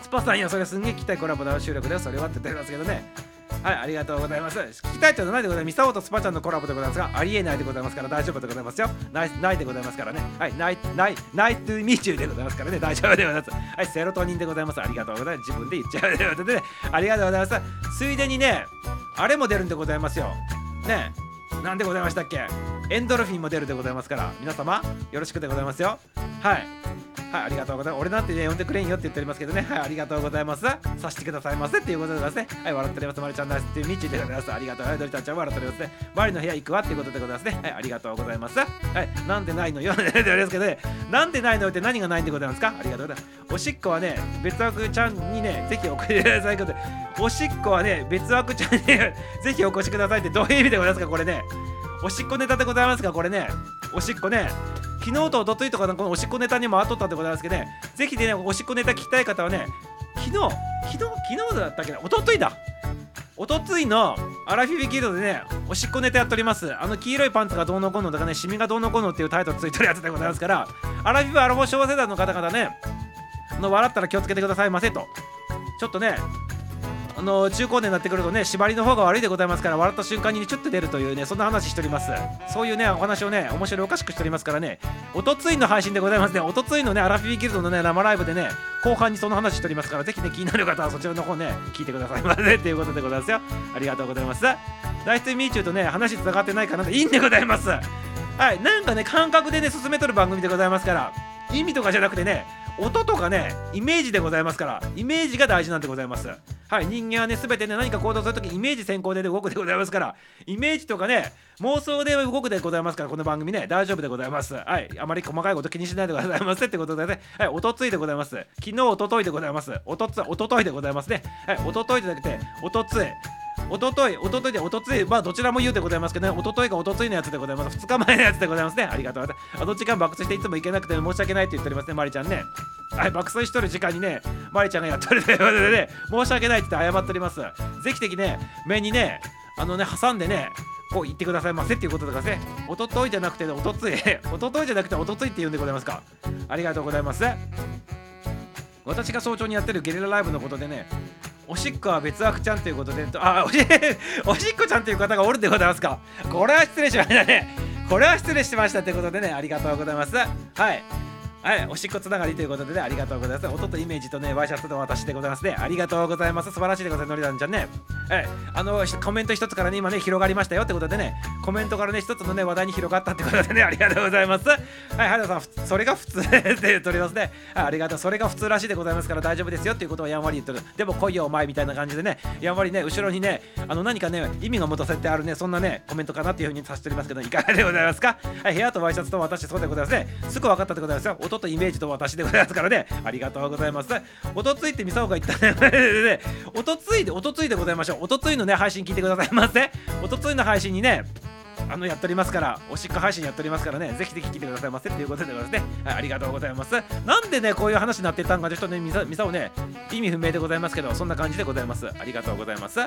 ス。パさんやそれすんげえ聞きたコラボの収録だよそれはって言ってますけどねはい、ありがとうございます。聞きたいというのないでございます。ミサオとスパちゃんのコラボでございますが、ありえないでございますから大丈夫でございますよ。ない、ないでございますからね。はい、ない、ない、ないとミチューでございますからね。大丈夫でございます。はい、セロトニンでございます。ありがとうございます。自分で言っちゃうということで、ね、ありがとうございます。ついでにね、あれも出るんでございますよ。ね、なんでございましたっけ？エンドルフィンも出るでございますから、皆様、よろしくでございますよ。はい。はい、ありがとうございます。俺なんてね、呼んでくれんよって言っておりますけどね、はい、ありがとうございます。さしてくださいませっていうことでございますね。はい、笑っております。まりちゃんですっていうみちでございます。ありがとう。はい、ドリタンちゃん笑っておりますね。マリの部屋行くわっていうことでございますね。はい、ありがとうございます。はい、なんでないのよって言われますけどね、なんでないのって何がないんでございますか？ありがとうございます。おしっこはね、別枠ちゃんにね、ぜひ送ってくださいことで、おしっこはね、別枠ちゃんに、(laughs) ぜひお越しくださいってどういう意味でございますか？これね。おしっこネタでございますかこれね。おしっこね。昨日と一昨日とかのこのおしっこネタにもあっとったんでございますけどね、ぜひね、おしっこネタ聞きたい方はね、昨日、昨日、昨日だったっけな、一昨日だ。一昨日のアラフィビギルドでね、おしっこネタやっております。あの黄色いパンツがどうのこうのとかね、シミがどうのこうのっていうタイトルついてるやつでございますから、アラフィビアラフォー昭和世代の方々ね、の笑ったら気をつけてくださいませと。ちょっとね、あの中高年になってくるとね縛りの方が悪いでございますから笑った瞬間に、ね、チュッて出るというねそんな話しております。そういうねお話をね面白いおかしくしておりますからねおとついの配信でございますね。おとついのねアラフィビギルドのね生ライブでね後半にその話しておりますからぜひね気になる方はそちらの方ね聞いてくださいませっていうことでございますよ。ありがとうございます。大イミーチューとね話つながってないかなでいいんでございます。はい。なんかね感覚でね進めとる番組でございますから意味とかじゃなくてね音とかねイメージでございますからイメージが大事なんでございます。はい人間はね全てね何か行動するときイメージ先行で動くでございますからイメージとかね妄想で動くでございますからこの番組ね大丈夫でございます。はいあまり細かいこと気にしないでございますってことでねはいおとついでございます。昨日おとといでございます。おとつおとといでございますね。はいおとといじゃなくておとつい。おととい、おとといで、おとつい、まあどちらも言うでございますけどね、おとといがおとついのやつでございます。2日前のやつでございますね。ありがとうございます。あの時間爆睡していつも行けなくて申し訳ないって言っておりますね、まりちゃんね。はい、爆睡しとる時間にね、まりちゃんがやっとるということでね、申し訳ないって言って謝っております。ぜひ的ね、目にね、あのね、挟んでね、こう言ってくださいませっていうことでございますね。おとといじゃなくて、おとつい、(laughs) おとといじゃなくて、おとついって言うんでございますか。ありがとうございます。私が早朝にやってるゲリラライブのことでね、おしっこは別枠ちゃんということで、あ、おし (laughs) おしっこちゃんという方がおるでございますか。これは失礼しましたね。これは失礼しましたということでね、ありがとうございます。はい。はい、おしっこつながりということでね、ありがとうございます。音とイメージとね、ワイシャツと私でございますね。ありがとうございます。素晴らしいでございます、のりだんちゃんね。はい、あの、コメント一つからね、今ね、広がりましたよってことでね、コメントからね、一つのね、話題に広がったってことでね、ありがとうございます。はい、原田さん、それが普通って言っておりますね。ありがとう。それが普通らしいでございますから大丈夫ですよっていうことをやんわり言ってる。でも来いよ、お前みたいな感じでね、やんわりね、後ろにね、あの、何かね、意味が持たせてあるね、そんなね、コメントかなっていうふうにさせておりますけど、いかがでございますか？はい、部屋とワイシャツと私、そうでございますね。すぐ分かったでございますよ。音とイメージと私でございますからねありがとうございますおとついってミサオが言ったね (laughs) おとついでおとついでございましょうおとついのね配信聞いてくださいませおとついの配信にねあのやっておりますから、おしっこ配信やっておりますからね、ぜひぜひ聞いてくださいませっていうことでございますね。はい、ありがとうございます。なんでね、こういう話になってたんかちょっとね、ミサミサをね、意味不明でございますけど、そんな感じでございます。ありがとうございます。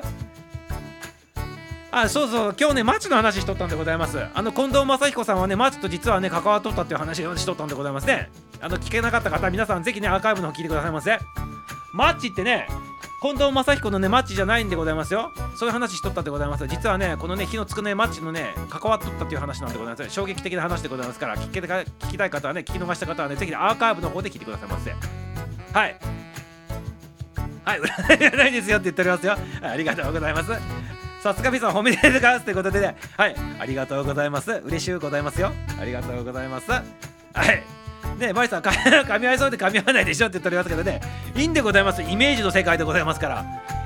あそうそう。今日ねマチの話しとったんでございます。あの近藤正彦さんはねマチと実はね関わっとったっていう話をしとったんでございますね。あの聞けなかった方皆さんぜひねアーカイブの方聞いてくださいませ。マッチってね近藤正彦のねマッチじゃないんでございますよ。そういう話しとったでございます。実はねこのね火のつくねマッチのね関わっとったっていう話なんでございます衝撃的な話でございますから聞け聞きたい方はね聞き逃した方はねぜひ、ね、アーカイブの方で聞いてくださいませ。はい。はい。占いじゃないですよって言っておりますよ。ありがとうございます。さすがピさん褒めてるかということでねはい。ありがとうございます。嬉しゅうございますよ。ありがとうございます。はい。ねマリさん (laughs) 噛み合いそうで噛み合わないでしょって言っておりますけどね。いいんでございます。イメージの世界でございますから。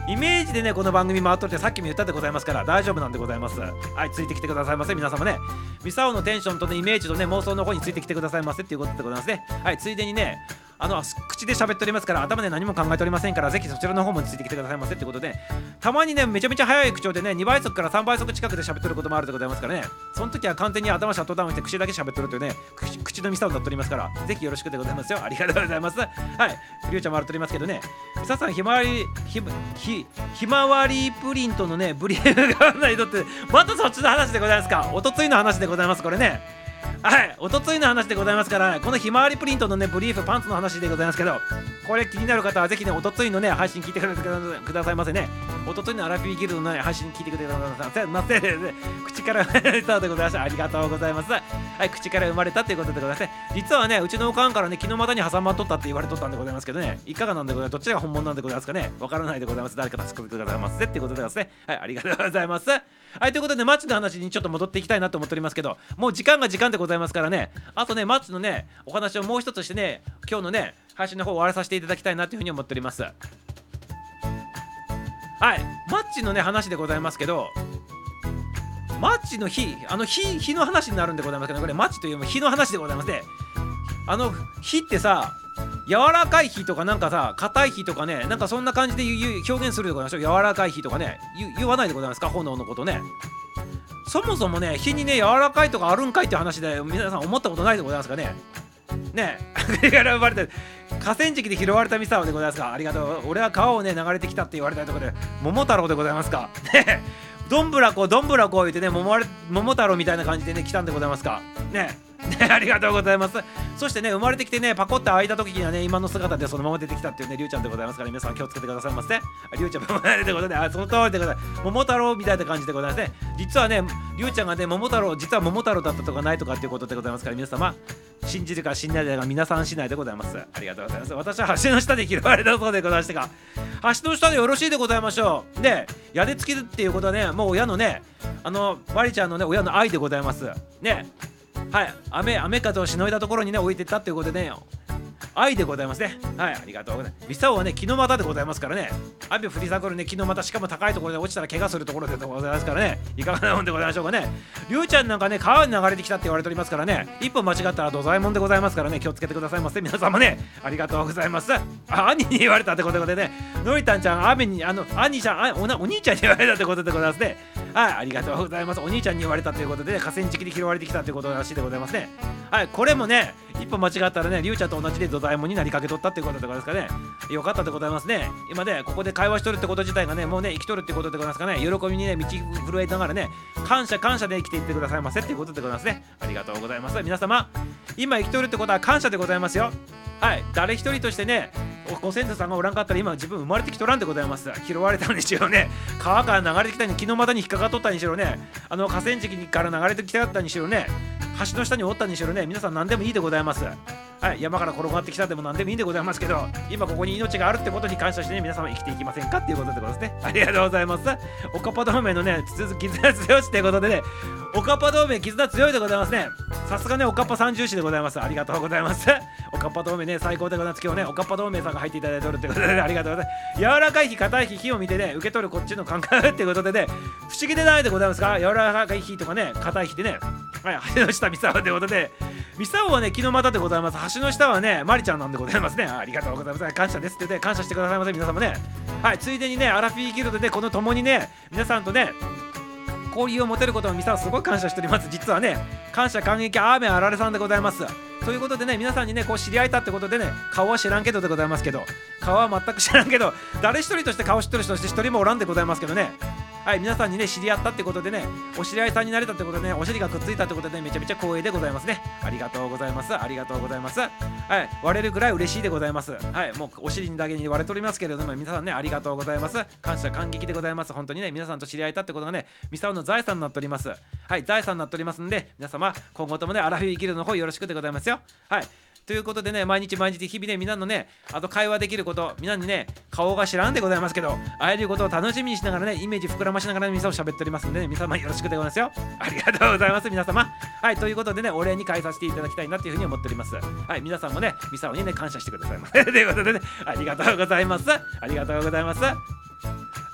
イメージでねこの番組回っとってさっきも言ったでございますから。大丈夫なんでございます。はいついてきてくださいませ。皆様ね。ミサオのテンションとねイメージとね妄想の方についてきてくださいませっていうことでございますね。はいついでにねあの口で喋っておりますから頭で何も考えておりませんからぜひそちらの方もついてきてくださいませってことでたまにねめちゃめちゃ速い口調でね2倍速から3倍速近くで喋ってることもあるでございますからね。その時は完全に頭シャットダウンして口だけ喋ってるというね口のミサをなっておりますからぜひよろしくでございますよ。ありがとうございます。はい。りゅうちゃんもあるとおりますけどね。ミサさんひまわりひひひまわりプリントのねブリーフがないとってまたそっちの話でございますか。おとついの話でございますこれね。はいおとついの話でございますからこのひまわりプリントのねブリーフパンツの話でございますけどこれ気になる方はぜひねおとついのね配信聞いてくださいませね。おとついのアラフィーギルドのね配信聞いてくださいませ。口から生まれたでございましたありがとうございます。はい口から生まれたということでございます実はねうちのおかんからね昨日またに挟まっとったって言われとったんでございますけどね。いかがなんでございます？どっちが本物なんでございますかね？わからないでございます。誰か助けてくださいませってことでございます。ねはいありがとうございます。はいということでマッチの話にちょっと戻っていきたいなと思っておりますけどもう時間が時間でございますざいますからね。あとねマッチのねお話をもう一つしてね今日のね配信の方終わらさせていただきたいなというふうに思っております。はい。マッチのね話でございますけどマッチの日あの日日の話になるんでございますけどこれマッチというよりも日の話でございます。ねあの火ってさ柔らかい火とかなんかさ硬い火とかねなんかそんな感じで表現するでございましょう柔らかい火とかね言わないでございますか？炎のことね。そもそもね火にね柔らかいとかあるんかいって話で皆さん思ったことないでございますかね。ね。え (laughs) から生まれて河川敷で拾われたミサオでございますか。ありがとう。俺は川をね流れてきたって言われたところで桃太郎でございますか。ね。えどんぶらこどんぶらこ言ってね桃桃太郎みたいな感じでね来たんでございますか。ね。え、(laughs) ありがとうございます。そしてね、生まれてきてね、パコって開いた時にはね、今の姿でそのまま出てきたっていうね、りゅうちゃんでございますから、皆さん気をつけてくださいませ。りゅうちゃん、もってことで、あ、その通りでございます。桃太郎みたいな感じでございますね。実はね、りゅうちゃんがね、桃太郎、実は桃太郎だったとかないとかっていうことでございますから、皆様、信じるか信じないか皆さんしないでございます。ありがとうございます。私は橋の下で拾われたそうでございましたが、橋の下でよろしいでございましょう。で、屋根付きっていうことはね、もう親のね、あの、バリちゃんのね、親の愛でございます。ね、はい。雨雨風をしのいだところにね置いてったっていうことでね。愛でございますね。はい、ありがとうございます。ミサオはね、木の股でございますからね。雨降り盛るね、木の股、しかも高いところで落ちたら怪我するところでございますからね。いかがなもんでございましょうかね。りゅうちゃんなんかね、川に流れてきたって言われておりますからね。一歩間違ったら土左衛門でございますからね、気をつけてくださいませ。皆様ね、ありがとうございます。兄に言われたってことでね、のりたんちゃん、雨に、あの、兄ちゃん、あおなお兄ちゃんに言われたってことでございますね。はい、ありがとうございます。お兄ちゃんに言われたということで、ね、河川敷で拾われてきたということらしいでございますね。はい、これもね、一歩間違ったらね、りゅうちゃんと同じで土左衛門になりかけとったってことでございますかね。よかったでございますね。今ね、ここで会話しとるってこと自体がね、もうね、生きとるってことでございますかね。喜びにね、道震えながらね、感謝感謝で生きていってくださいませっていうことでございますね。ありがとうございます。皆様、今生きとるってことは感謝でございますよ。はい、誰一人としてね、ご先祖さんがおらんかったら今自分生まれてきとらんでございます拾われたにしろね川から流れてきたに木の股に引っかかっとったにしろねあの河川敷から流れてきたにしろね橋の下におったにしろね皆さん何でもいいでございますます。はい、山から転がってきたでも何でもいいんでございますけど今ここに命があるってことに感謝してね皆様生きていきませんかっていうことでございますね。ありがとうございます。おかっぱ同盟のね絆強しってことでねおかっぱ同盟絆強いでございますね。さすがねおかっぱ三重士でございます。ありがとうございます。おかっぱ同盟ね最高でございます今日ねおかっぱ同盟さんが入っていただいておるってことで、ね、ありがとうございます。柔らかい日硬い日火を見てね受け取るこっちの感覚ってことでね不思議でないでございますか？柔らかい日とかね硬い日でね。はい橋の下三沢ってことで三沢はね昨日またでございます。橋の下はねマリちゃんなんでございますね。ありがとうございます。感謝ですってね感謝してくださいませ皆様ね。はいついでにねアラフィーギルドでこの共にね皆さんとね交流を持てることをミサはすごい感謝しております。実はね感謝感激アーメンあられさんでございます。ということでね皆さんにねこう知り合えたってことでね顔は知らんけどでございますけど。顔は全く知らんけど誰一人として顔知ってる人として一人もおらんでございますけどね。はい皆さんにね知り合ったってことでねお知り合いさんになれたってことでねお尻がくっついたってことで、ね、めちゃめちゃ光栄でございますね。ありがとうございます。ありがとうございます。はい割れるぐらい嬉しいでございます。はいもうお尻にだけに割れておりますけれども皆さんねありがとうございます。感謝感激でございます。本当にね皆さんと知り合えたってことがねミサオの財産になっております。はい財産になっておりますんで皆様今後ともねアラフィーギルドの方よろしくでございますよ。はいということでね、毎日毎日日々ね、皆のね、あと会話できること、皆にね、顔が知らんでございますけど、会えることを楽しみにしながらね、イメージ膨らましながら、ね、皆さん喋っておりますので、ね、皆様よろしくでございますよ。ありがとうございます、皆様。はい、ということでね、お礼に返させていただきたいなというふうに思っております。はい、皆さんもね、ミサオにね、感謝してくださいませ。(laughs) ということでね、ありがとうございます。ありがとうございます。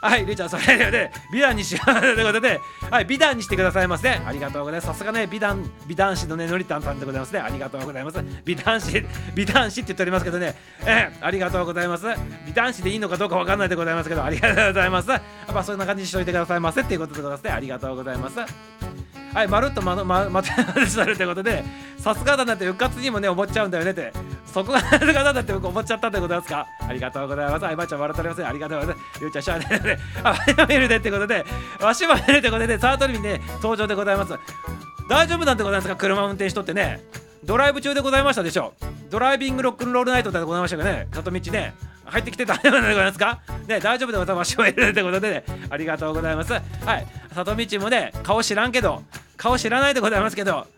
はい、りゅうちゃん、それで、美談にしようということで、はい、美談にしてくださいませ、ありがとうございます。さすがね、美談、美談師のね、のりたんさんでございますね。ありがとうございます。美談師、美談師って言っておりますけどね、えー、ありがとうございます。美談師でいいのかどうかわかんないでございますけど、ありがとうございます。やっぱそんな感じにしといてくださいませっていうことでございますね。ありがとうございます。はい、まるっとまままたさるということで、さすがだなって、うかつにもね、思っちゃうんだよねって。そこがさすがだなって僕思っちゃったでございますか？ありがとうございます。あいまちゃん笑っておりません。ありがとうございます。りゅうちゃん、しゃあねで、あ、わしも見るでってことで、わしも見るってことで、サートリミね、登場でございます。大丈夫なんでございますか？車運転しとってねドライブ中でございましたでしょ？ドライビングロックンロールナイトでございましたけどね里道ね入ってきて大丈夫でございますか？ね大丈夫でございますということでね。ありがとうございます。はい。里道もね顔知らんけど顔知らないでございますけど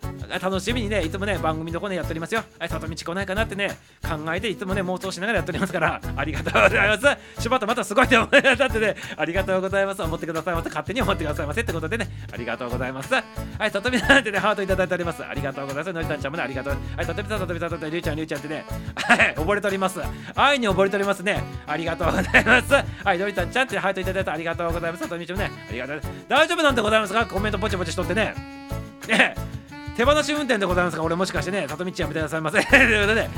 楽しみにねいつもね番組のこねやっておりますよ。はい里道来ないかなってね考えていつもね妄想しながらやっておりますからありがとうございます。しばたまたすごいと思いなさってねありがとうございます。思ってくださいまた勝手に思ってくださいませってことでねありがとうございます。はい里見さんってねハートいただいております。ありがとうございます。のりたんちゃんもねありがとう。はい里見さん里見さん里見さんりゅうちゃんりゅうちゃんってねはい溺れております。愛に溺れております。ね。ありがとうございます。はいのりたんちゃんってハートいただいてありがとうございます。里見ちゃんもねありがとうございます。大丈夫なんでございますか？コメントポチポチしとってね。ね。手放し運転でございますか俺もしかしてね里道やめてくださいませ (laughs) ということで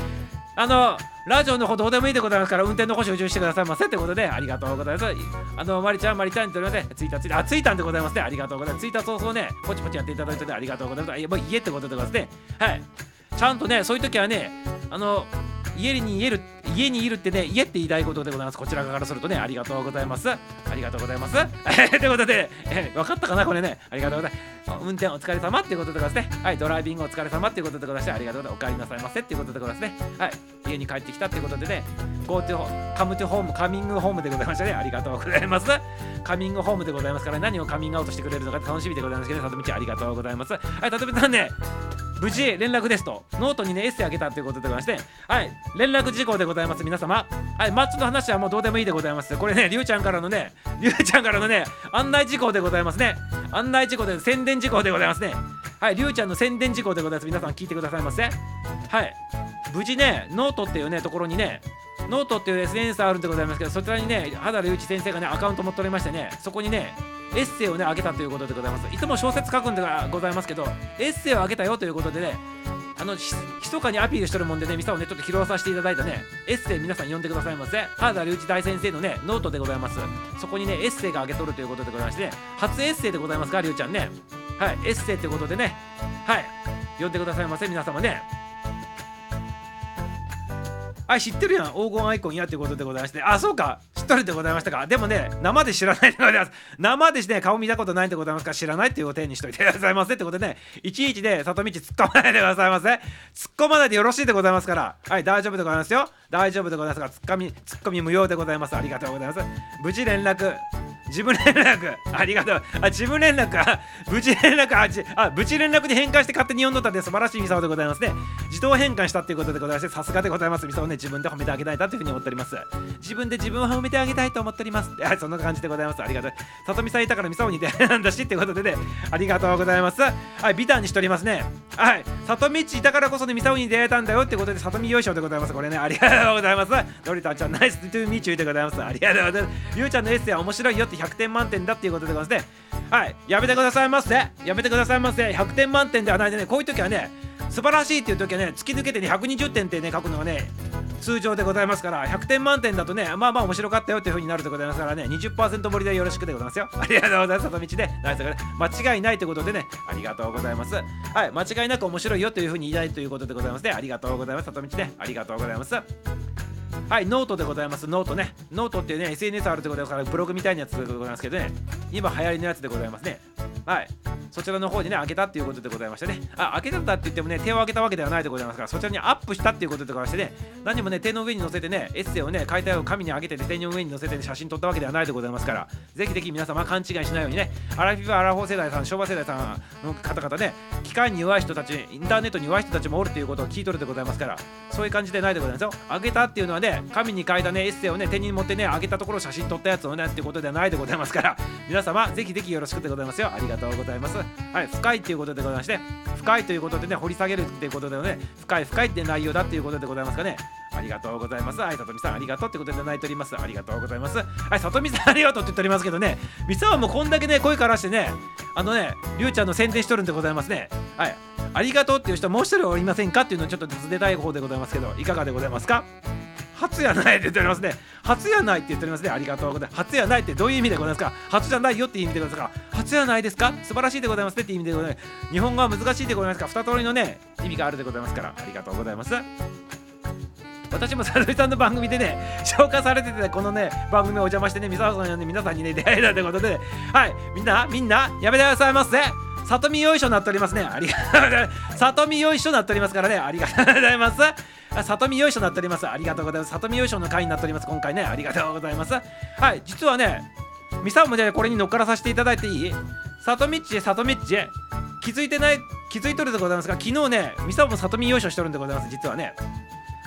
あのラジオの方どうでもいいでございますから運転の補集中してくださいませということでありがとうございます。あのまりちゃんまりちゃんにとりません。ツイッターツイッターあツイッターでございますね。ありがとうございます。ツイッター早々ね。ポチポチやっていただいてありがとうございます。もう家ってことでございますね。はい。ちゃんとねそういう時はねあの家にいる家にいるってね家って言いたいことでございます。こちらからするとねありがとうございます。ありがとうございます。(laughs) ということで、え分かったかなこれね。ありがとうございます。運転お疲れ様っていうことでございますね。はいドライビングお疲れ様っていうことでございましてありがとうございます。お帰りなさいませっていうことでございますね。はい家に帰ってきたっていうことでね Go to カムトゥホームカミングホームでございましたね。ありがとうございます。カミングホームでございますから何をカミングアウトしてくれるのか楽しみでございますけど里道ありがとうございます。はい里道さんね無事連絡ですと。ノートにねエッセイあげたということでございまして。はい。連絡事項でございます皆様。はい。マッチの話はもうどうでもいいでございます。これねりゅうちゃんからのねりゅうちゃんからのね案内事項でございますね。案内事項で宣伝事項でございますね。はい。りゅうちゃんの宣伝事項でございます。皆さん聞いてくださいませ。はい。無事ねノートっていうねところにねノートっていう SNS あるんでございますけどそちらにね原田隆一先生がねアカウント持っておりましてねそこにねエッセイをねあげたということでございます。いつも小説書くんでございますけどエッセイをあげたよということでねあのひそかにアピールしてるもんでねミサオねちょっと拾わさせていただいたねエッセイ皆さん読んでくださいませ。原田隆一大先生のねノートでございます。そこにねエッセイがあげとるということでございまして、ね、初エッセイでございますかりゅうちゃんね。はいエッセイってことでね。はい読んでくださいませ皆様ね。あ知ってるやん。黄金アイコンやっていうことでございまして。あそうか。知っとるでございましたか。でもね生で知らないでございます。生でね顔見たことないんでございますか知らないっていうお手にしといてくださいませってことでねいちいちね里道突っ込まないでくださいませ突っ込まないでよろしいでございますから。はい大丈夫でございますよ。大丈夫でございますからツッコミツッコミ無用でございます。ありがとうございます。無事連絡。自分連絡。ありがとう。あ自分連絡。あ無事連絡。あじあ無事連絡に変換して勝手に読んどったんで素晴らしいミサオでございますね。自動変換したっていうことでございましてさすがでございます。ミサオね自分で褒めてあげたいなというふうに思っております。自分で自分を褒めてあげたいと思っております。はいそんな感じでございます。ありがとう。里見さんいたからミサオに出会いなんだしってことでねありがとうございます。はい美談にしておりますね。はい里見いたからこそねミサオに出会えたんだよってことで里見よいしょでございます。これねありがとう。ございます。のりたちゃんナイストゥーミーチューでございます。ありがとうございます。ゆうちゃんのエッセイは面白いよって100点満点だっていうことでございますね。はいやめてくださいませ。やめてくださいませ。100点満点ではないでね。こういう時はね素晴らしいっていう時はね突き抜けてね120点ってね書くのはね通常でございますから100点満点だとねまあまあ面白かったよっていう風になるでございますからね20%盛りでよろしくでございますよ。(laughs) ありがとうございます里道で。ナイスね間違いないということでねありがとうございます。はい間違いなく面白いよという風に言いたいということでございますね。ありがとうございます里道ねありがとうございます。はい、ノートでございます。ノートね。ノートっていうね、SNS あるってことだから、ブログみたいなやつでございますけどね、今流行りのやつでございますね。はい。そちらの方にね、あげたっていうことでございましてね。あ、あげたんだって言ってもね、手をあげたわけではないでございますから、そちらにアップしたっていうことでございましてね、何もね、手の上に載せてね、エッセイをね、書いたを紙に上げて、手の上に載せて、ね、写真撮ったわけではないでございますから、ぜひぜひ皆様勘違いしないようにね、アラフィフ、アラフォー世代さん、昭和世代さんの方々ね、機械に弱い人たち、インターネットに弱い人たちもおるということを聞いとるでございますから、そういう感じでないでございますよ。開けたっていうのはね、紙に書いたね、エッセイをね、手に持ってね、開けたところ写真撮ったやつをね、ってことではないでございますから、皆様、ぜひぜひよろしくでございますよ。ありがとうございます。はい、深いっていうことでございまして、深いということでね、掘り下げるっていうことでね、深い深いって内容だっていうことでございますかね。ありがとうございます。はい、さとみさん、ありがとうってことで泣いております。ありがとうございます。はい、さとみさん、ありがとうって言っておりますけどね、みさはもうこんだけね、声からしてね、あのね、りゅうちゃんの宣伝しとるんでございますね。はい、ありがとうっていう人、もう一人おりませんかっていうのをちょっと尋ねたい方でございますけど、いかがでございますか？初やないって言っておりますね。初やないって言っておりますね。ありがとうございます。初やないってどういう意味でございますか？初じゃないよって意味でございますか初やないですか？素晴らしいでございますねって意味でございます。日本語は難しいでございますか二通りのね、意味があるでございますから、ありがとうございます。私も佐々木さんの番組でね、紹介されてて、このね、番組お邪魔してね、三沢さんに皆さんにね、出会えたということで、はい、みんな、みんな、やめてくださいませ。里見よいしょなっておりますね。ありがとうございます。里見よいしょなっておりますからね。ありがとうございます。里見よいしょになっております。ありがとうございます。里見よいしょの回になっております。今回ね。ありがとうございます。はい、実はね、ミサもね、これに乗っからさせていただいていい？里道へ里道へ気づいてない気づいとるでございますが昨日ねミサオも里見よいしょしてるんでございます実はね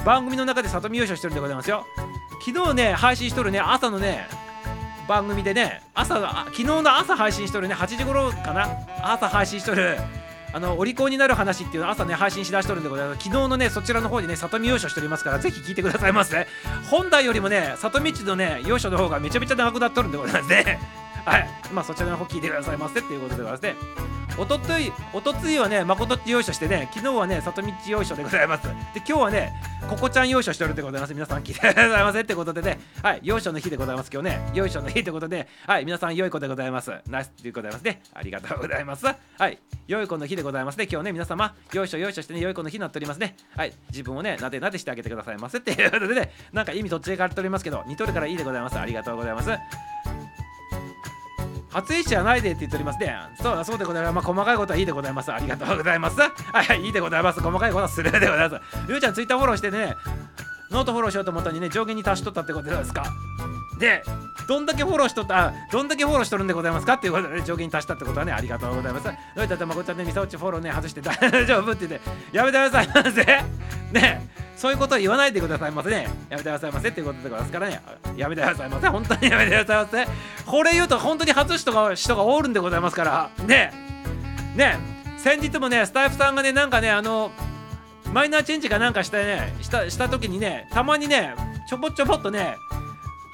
番組の中で里見よいしょしてるんでございますよ昨日ね配信しとるね朝のね番組でね朝昨日の朝配信しとるね8時頃かな朝配信しとるあのお利口になる話っていうのを朝ね配信しだしとるんでございます。昨日のねそちらの方にね里見要所しておりますからぜひ聞いてくださいませ、ね、本題よりもね里見地のね要所の方がめちゃめちゃ長くなっとるんでございますね。はいまあそちらの方聞いてくださいませっていうことでございますねおととい、おとついはね、誠っちよいしょしてね、昨日はね、里道よいしょでございます。で、今日はね、ここちゃんよいしょしておるでございます。皆さん聞いてくださいませってことでね、はい、よいしょの日でございます。今日ね、よいしょの日ってことで、はい、皆さん良い子でございます。ナイスでございますね。ありがとうございます。はい、良い子の日でございますね。今日ね、皆様、よいしょよいしょしてね、良い子の日になっておりますね。はい、自分をね、なでなでしてあげてくださいませっていうことでね、なんか意味どっちで変わっておりますけど、似とるからいいでございます。ありがとうございます。初一じゃないでって言っておりますね。そうそうでございます。まあ、細かいことはいいでございます。ありがとうございます。はい、いいでございます。細かいことはスルーでございます。りゅうちゃん、ツイッターフォローしてね、ノートフォローしようと思ったのにね、上限に達しとったってことですか？で、どんだけフォローしとった、どんだけフォローしとるんでございますか？っていうことで、ね、上限に達したってことはね、ありがとうございます。どういったってまこちゃんね、みさおちフォローね、外して大丈夫って言って、(laughs) やめてくださいませ。ねそういうことを言わないでくださいませね。やめてくださいませっていうことでございますからね。やめてくださいませ。本当にやめてくださいませ。これ言うと本当に外す人が人がおるんでございますから。ねね先日もね、スタイフさんがね、なんかね、あの、マイナーチェンジかなんかしたね、したした時にね、たまにね、ちょぼちょぼっとね、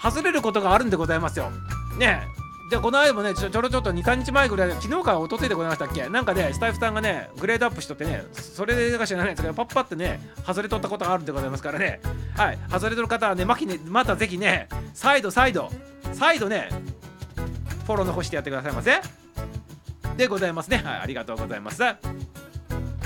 外れることがあるんでございますよ。ね。じゃあこの間もねちょちょろちょっと23日前ぐらい昨日から一昨日でございましたっけ？なんかねスタイフさんがねグレードアップしとってねそれでか知らないんですけどパッパってね外れとったことがあるんでございますからね。はい。外れとる方はねまきねまたぜひね再度再度再度ねフォローの方してやってくださいませ。でございますね。はい。ありがとうございます。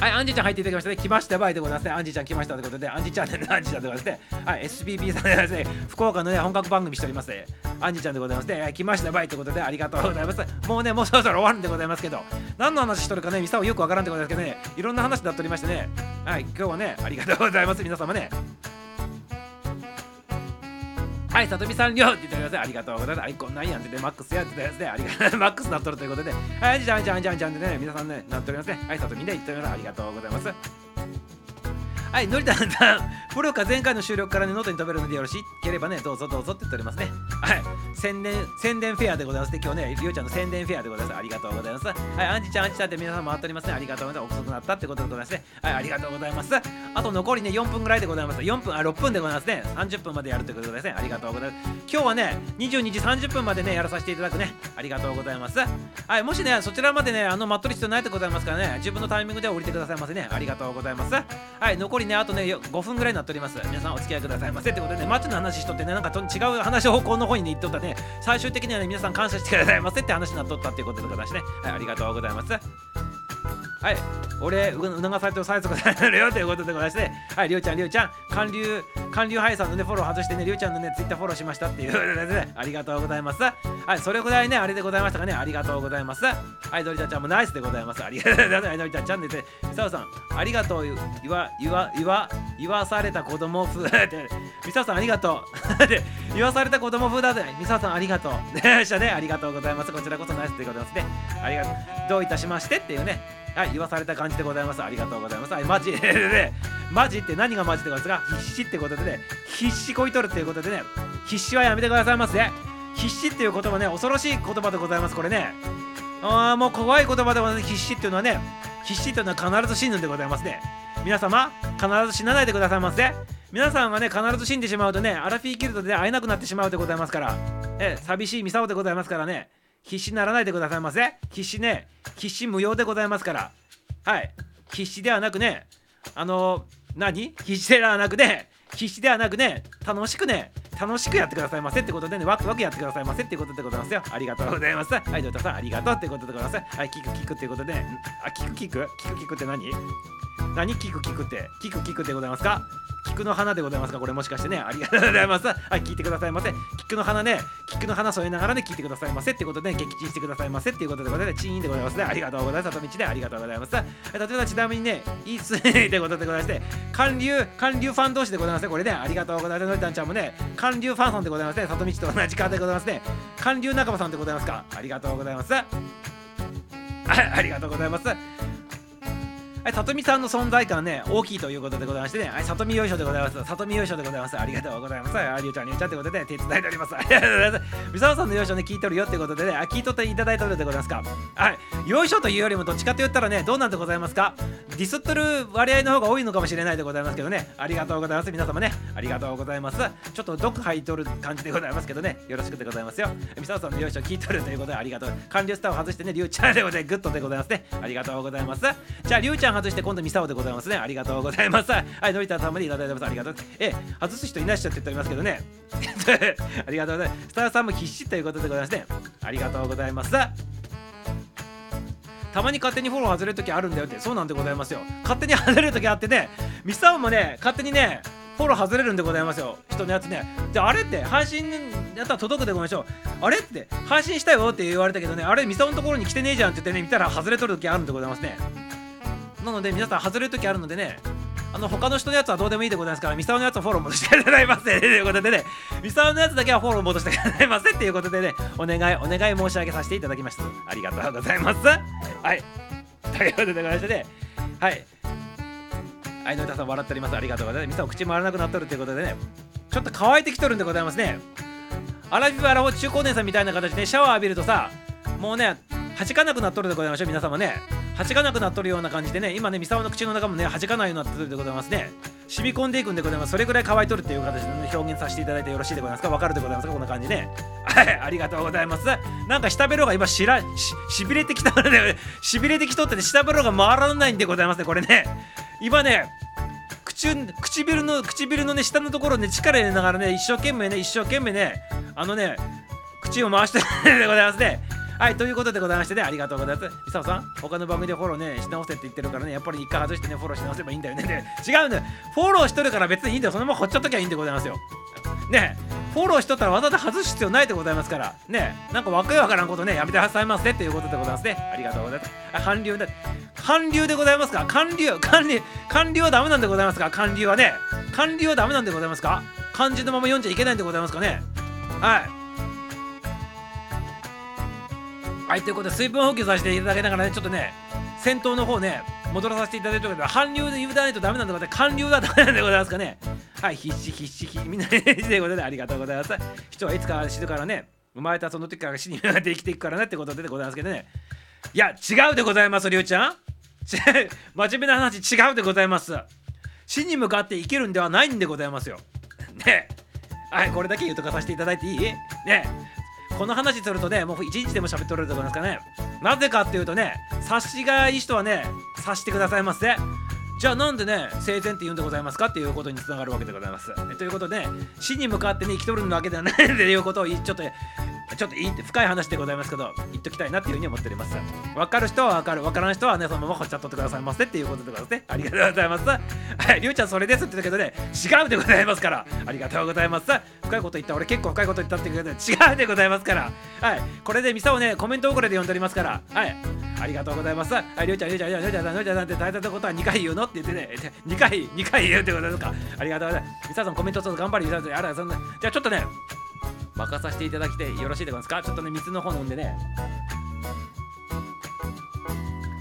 はい、アンジーちゃん入っていただきましたね。来ましたばいでございますね。アンジーちゃん来ましたということで、アンジーちゃんね、アンジーちゃんでございますね。はい、SPP さんでございますね、福岡のね、本格番組しておりますね。アンジーちゃんでございますね。はい、来ましたばいということで、ありがとうございます。もうね、もうそろそろ終わるんでございますけど、何の話しとるかね、ミサオよくわからんでございますけどね、いろんな話になっておりましてね、はい、今日はね、ありがとうございます。皆様ね。はい、さとみさんりょうって言ってください。ありがとうございます。アイコンなんやんってマックスやってたやつで、ありがとうマックスなっとるということで、はい、じゃんじゃんじゃんじゃんでね、皆さんね、なっておりますね。はい、さとみで言っております。ありがとうございます。はい、のりたんさん、プロか前回の収録からね、ノートに飛べるのでよろしければね、どうぞどうぞって言っておりますね。はい、宣伝、宣伝フェアでございますね。今日ね、りょうちゃんの宣伝フェアでございます。ありがとうございます。はい、アンジちゃん、アンジちゃんって皆さん回っておりますね。ありがとうございます。遅くなったってことでございますね。はい、ありがとうございます。あと残りね、4分ぐらいでございます。4分、あ、6分でございますね。30分までやるということですね。ありがとうございます。今日はね、22時30分までね、やらさせていただくね。ありがとうございます。はい、もしね、そちらまでね、あの、待っとる必要ないでございますからね、自分のタイミングで降りてくださいませね。ありがとうございます。はい、残りね、あとね、5分ぐらいになっております。皆さんお付き合いくださいませってことでねマッチの話しとってねなんかと違う話方向の方に、ね、言っとったね。最終的にはね皆さん感謝してくださいませって話になっとったっていうことでございましてね。はいありがとうございます。はい、俺、促されてる催促されるよということでございまして、はい、りょうちゃん、りょうちゃん、韓流、韓流ハイさんのね、フォロー外してね、りょうちゃんのね、ツイッターフォローしましたっていうことで、ありがとうございます。はい、それぐらいね、あれでございましたかね、ありがとうございます。はい、ドリタちゃんもナイスでございます。ありがとうございます。ドリタちゃんでね、ミサオさん、ありがとう、言わ、言わ、言わ、言わされた子供風って、ミサオさんありがとう。で、言わされた子供風だぜ、ミサオさんありがとう。でしたね、ありがとうございます。こちらこそナイスでございますね。ありがとう。どういたしましてっていうね。はい、言わされた感じでございます。ありがとうございます。はい、マジ (laughs) で、マジって何がマジでございますか？必死ってことでね、必死こいとるっていうことでね、必死はやめてくださいませ、ね。必死っていう言葉ね、恐ろしい言葉でございます、これね。ああ、もう怖い言葉でもね、必死っていうのはね、必死っていうのは必ず死ぬんでございますね。皆様、必ず死なないでくださいませ。皆さんがね、必ず死んでしまうとね、アラフィーキルトで会えなくなってしまうでございますから、え寂しいミサオでございますからね。必死にならないでくださいませ。必死ね。必死無用でございますから。はい。必死ではなくね。あの何？必死ではなくね。必死ではなくね。楽しくね。楽しくやってくださいませってことでねワクワクやってくださいませってことでございますよ。ありがとうございますはいどうたさんありがとうってことでございます。はいキクキクっていうことで、あキクキクキクキクって何？何？キクキクって？キクキクってございますか？菊の花でございますか？これもしかしてね、ありがとうございます。はい、聞いてくださいませ。菊の花ね、菊の花添えながらね、聞いてくださいませってことで、ね、撃沈してくださいませっていうことでございます。チーンでございますね。ありがとうございます。里道で。ありがとうございます。例えばちなみにね、いいっすね。ってことでございまして、韓流、韓流ファン同士でございますね。これね、ありがとうございます。のりたんちゃんもね、韓流ファンさんでございますね。里道と同じ方でございますね。韓流仲間さんでございますか？ありがとうございます。あ、ありがとうございます。はい、里見さんの存在感ね、大きいということでございましてね、はい、里見よいしょでございます。里見よいしょでございます。ありがとうございます。ありゅうちゃん、りゅうちゃんということで、手伝いております。ありがとうございます。みさおさんのよいしょね、聞いとるよってことでね、あ、聞いとっていただいておるでございますか。はい、よいしょというよりも、どっちかと言ったらね、どうなんでございますか。ディスっとる割合の方が多いのかもしれないでございますけどね、ありがとうございます。皆様ね、ありがとうございます。ちょっと毒吐いとる感じでございますけどね、よろしくでございますよ。みさおさんのよいしょ聞いとるということで、ありがとう。完了スターを外してね、りゅうちゃんでございます。グッドでございますね。ありがとうございます。じゃあ、りゅうちゃん外して、今度みさおでございますね。ありがとうございます。はい、のりたさんまでいただいてます。ありがとう。え、外す人いないっしょって言っておりますけどね。(laughs) ありがとうございます。スターさんも必死ということでございますね。ありがとうございます。たまに勝手にフォロー外れる時あるんだよってそうなんでございますよ勝手に外れる時あってねミサオもね勝手にねフォロー外れるんでございますよ人のやつねであれって配信やったら届くでごめんしょうあれって配信したよって言われたけどねあれミサオのところに来てねえじゃんって言ってね見たら外れとる時あるんでございますねなので皆さん外れる時あるのでねあの他の人のやつはどうでもいいでございますから、ミサオのやつはフォロー戻してくださいませ (laughs) ということでね、ミサオのやつだけはフォロー戻してくださいませっていうことでね、お願い、お願い申し上げさせていただきました。ありがとうございます。はい。ということでございましてね、はい。はい、のりたさん笑っております。ありがとうございます。ミサオ口回らなくなっとるということでね、ちょっと乾いてきとるんでございますね。アラビブアラフォ中高年さんみたいな形でシャワー浴びるとさ、もうね、弾かなくなっとるでございましょう、皆様ね。弾かなくなっとるような感じでね。今ね三沢の口の中もね弾かないようになってるでございますね。染み込んでいくんでございます。それぐらい乾いとるっていう形で、ね、表現させていただいてよろしいでございますか？わかるでございますか？こんな感じね。はいありがとうございます。なんか下ベロが今しらししびれてきたのでしびれてきとってね下ベロが回らないんでございますねこれね。今ね唇の唇のね下のところね力入れながらね一生懸命ね一生懸命ねあのね口を回してるでございますね。はい、ということでございましてね、ありがとうございます。みさおさん、他の番組でフォローね、し直せって言ってるからね、やっぱり一回外してね、フォローし直せばいいんだよね。違うんだよ。フォローしとるから別にいいんだよ。そのままほっちゃっときゃいいんでございますよ。ねフォローしとったらわざわざ外す必要ないでございますから。ねなんかわけわからんことね、やめてくださいませっていうことでございますね。ありがとうございます。あ、韓流だ。韓流でございますか？韓流、韓流、韓流はダメなんでございますか？韓流はね。韓流はダメなんでございますか？漢字のまま読んじゃいけないんでございますかね？はい。はいということで水分補給させていただきながらねちょっとね先頭の方ね戻らさせていただいてるけど韓流で言うないとダメなんだから韓流はダメなんでございますかね。はい必死必死みんなで (laughs) ということでありがとうございます。人はいつか死ぬからね生まれたその時から死に向かって生きていくからねってことでございますけどね。いや違うでございますりゅうちゃん。真面目な話違うでございます。死に向かって生きるんではないんでございますよ。ね。はいこれだけ言うとかさせていただいていい？ね。この話するとねもう一日でも喋っておると思いますかねなぜかっていうとね察しがいい人はね察してくださいませじゃあなんでね生前って言うんでございますかっていうことにつながるわけでございます。ということで死に向かってね生きとるわけではないっていうことをちょっとちょっといいって深い話でございますけど言っときたいなっていうふうに思っております。分かる人は分かる。分からん人はねそのままほっちゃっとってくださいませっていうことでございますね。ありがとうございます。はいりゅうちゃんそれですって言ったけどね違うでございますから。ありがとうございます。深いこと言った。俺結構深いこと言ったって言うけど違うでございますから。はいこれでミサをねコメント遅れで読んでおりますから。はいありがとうございます。はい、りゅうちゃん、りゅうちゃん、りゅうちゃん、りゅうちゃん、りゅうちゃんって大切なことは2回言うのって言ってね、2回、2回言うってことですか。ありがとうございます。ミサさんコメントちょっと頑張り、ミサさん、あら、そんな、じゃあちょっとね、任させていただきてよろしいでございますか？ちょっとね水の方飲んでね。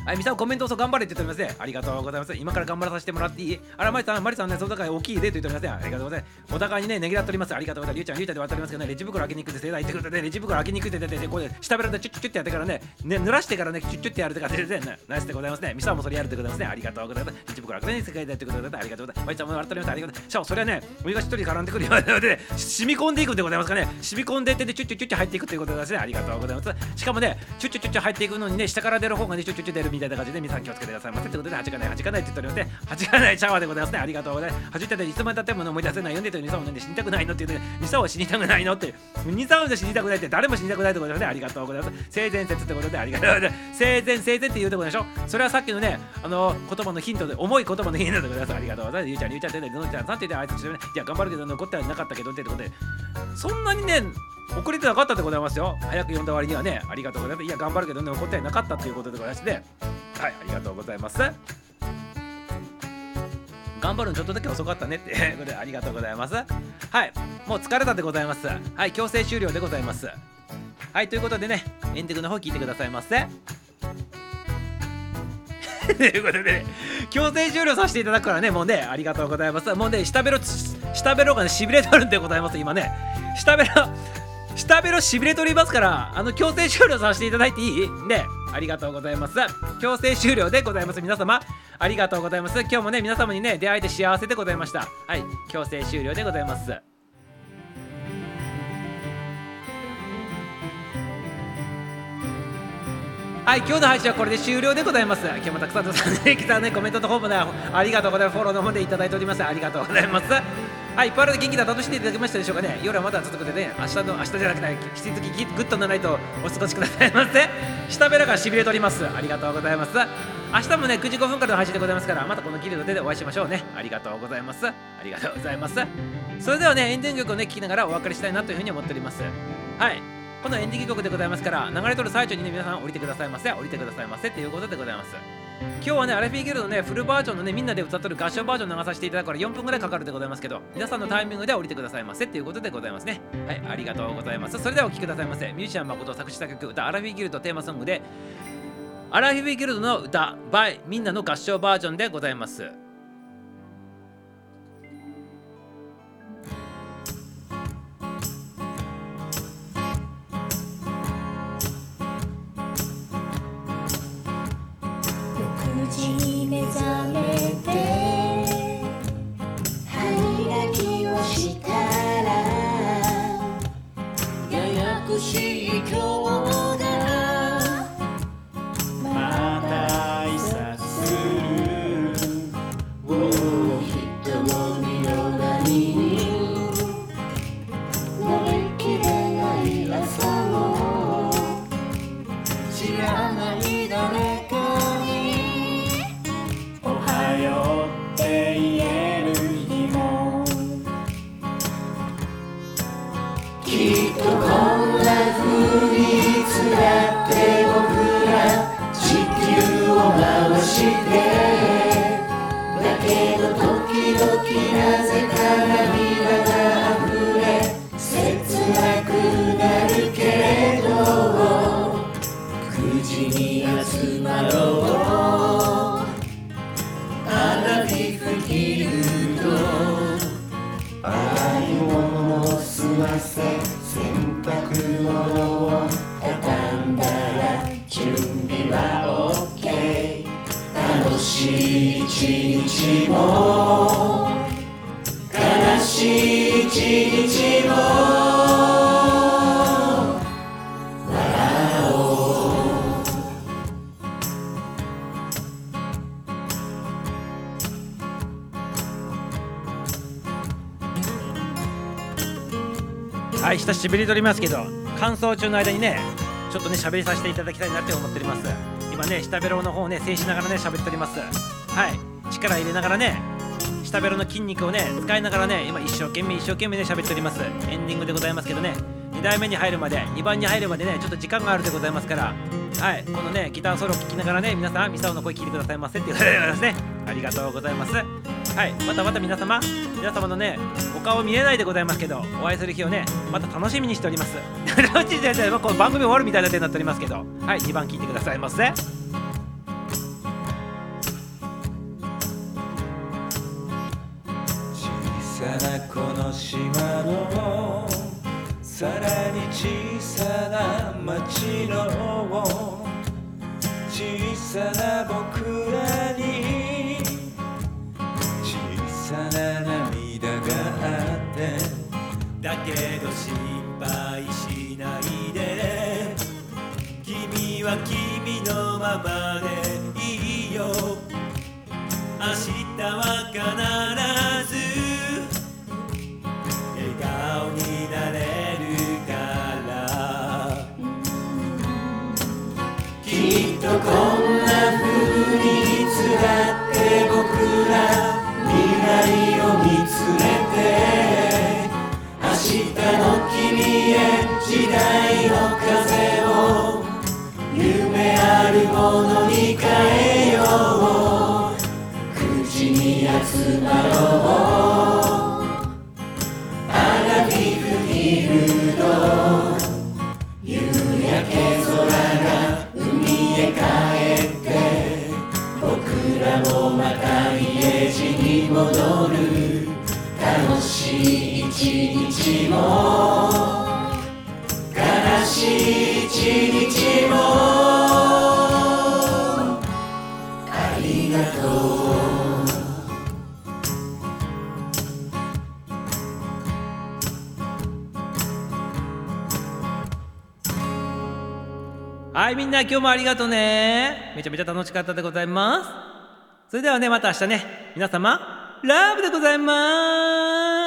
はい、みさんコメントを頑張れって言っておりますね。ありがとうございます。今から頑張らさせてもらっていい？あら、まりさん、まりさんね、その高い大きいでと言っておりますね。ありがとうございます。お互いにね、ねぎらっております。ありがとうございます。りゅうちゃん、りゅうちゃんで渡りますけどね、レジ袋開けにくいです。言ってくれてレジ袋開けにくいって言って、こう下べらでチュッチュッってやってからね、ね、濡らしてからね、チュッチュッってやるって感じでね、ナイスでございますね。みさんもそれやるでございますね。ありがとうございます。レジ袋開けに世界でやってくれてありがとうございます。まりちゃんも笑っております。ありがとうございます。しかもそれはね、お湯が一人絡んでくるようで、染み込んでいくんでございますかね。染み込んでいって、チュッチュッチュッチュ入っていくということですね。ありがとうございます。しかもね、チュッチュッチュッチュ入っていくのにね、下から出る方がね、チュッチュッチュ出るみたいな感じで皆さん気をつけてくださいませ。ということで8がない8がないって言っておりますね。8がないシャワーでございますね。ありがとうございます。8っていつまでたっても思い出せないよねという2を飲んで死にたくないのって言って2を死にたくないのって2三で死にたくないって誰も死にたくないってことで、ありがとうございます。性善説ってことで。ありがとうございます。性善性善って言うってこでしょ。それはさっきのねあの言葉のヒントで重い言葉のヒントでございます。ありがとうございます。ゆうちゃんゆうちゃんって言ってのちゃんさんって言ってあいつね。いや頑張るけど残ってはなかったけどってことで。そんなにね遅れてなかったでございますよ。早く読んだ割にはねありがとうございます。いや頑張るけどね怒ってなかったということでございましてはいありがとうございます。頑張るのちょっとだけ遅かったねっていう (laughs) ことでありがとうございます。はいもう疲れたでございます。はい強制終了でございます。はいということでねエンディングの方聞いてくださいませ。(laughs) ということで、ね、強制終了させていただくからねもうねありがとうございます。もうね下ベロ下ベロがねしびれとるんでございます今ね。下ベロ下ベロしびれとりますからあの強制終了させていただいていい。ねありがとうございます。強制終了でございます。皆様ありがとうございます。今日もね皆様にね出会えて幸せでございました。はい強制終了でございます。はい、今日の配信はこれで終了でございます。今日もたくさんのさんね、来たね、コメントの方もね、ありがとうございます。フォローの方でいただいております。ありがとうございます。はい、パールで元気だ楽しんでいただけましたでしょうかね。夜はまだ続くでね、明日の明日じゃなくて、引き続きグッドなナイトお過ごしくださいませ。下べらがしびれております。ありがとうございます。明日もね、9時5分からの配信でございますから、またこのギルドでお会いしましょうね。ありがとうございます。ありがとうございます。それではね、エンディング曲をね、聴きながらお別れしたいなというふうに思っております。はい。このエンディング曲でございますから流れとる最中にね皆さん降りてくださいませ。降りてくださいませ。っていうことでございます。今日はねアラフィーギルドのねフルバージョンのねみんなで歌っとる合唱バージョン流させていただくから4分ぐらいかかるでございますけど皆さんのタイミングで降りてくださいませ。っていうことでございますね。はいありがとうございます。それではお聴きくださいませ。ミュージシャン誠作詞作曲歌アラフィーギルドテーマソングでアラフィーギルドの歌 by みんなの合唱バージョンでございます。久しぶりに撮りますけど乾燥中の間にねちょっとね喋りさせていただきたいなって思っております。今ね下ベロの方をね静止しながらね喋っております。はい。力入れながらね下ベロの筋肉をね使いながらね今一生懸命一生懸命ね喋っております。エンディングでございますけどね。2代目に入るまで2番に入るまでねちょっと時間があるでございますから。はい。このねギターソロを聴きながらね皆さんミサオの声聞いてくださいませっていうことでございますね。ありがとうございます。はい。またまた皆様皆様のねお顔見えないでございますけどお会いする日をねまた楽しみにしております。(laughs) この番組終わるみたいな手になっておりますけどはい。2番聞いてくださいませ。小さなこの島のさらに小さな町の小さな僕らにだけど失敗しないで。君は君のままでいいよ。明日は必ず路に戻る楽しい一日も悲しい一日もありがとう。はいみんな今日もありがとうね。めちゃめちゃ楽しかったでございます。それではねまた明日ね。皆様ラブでございます。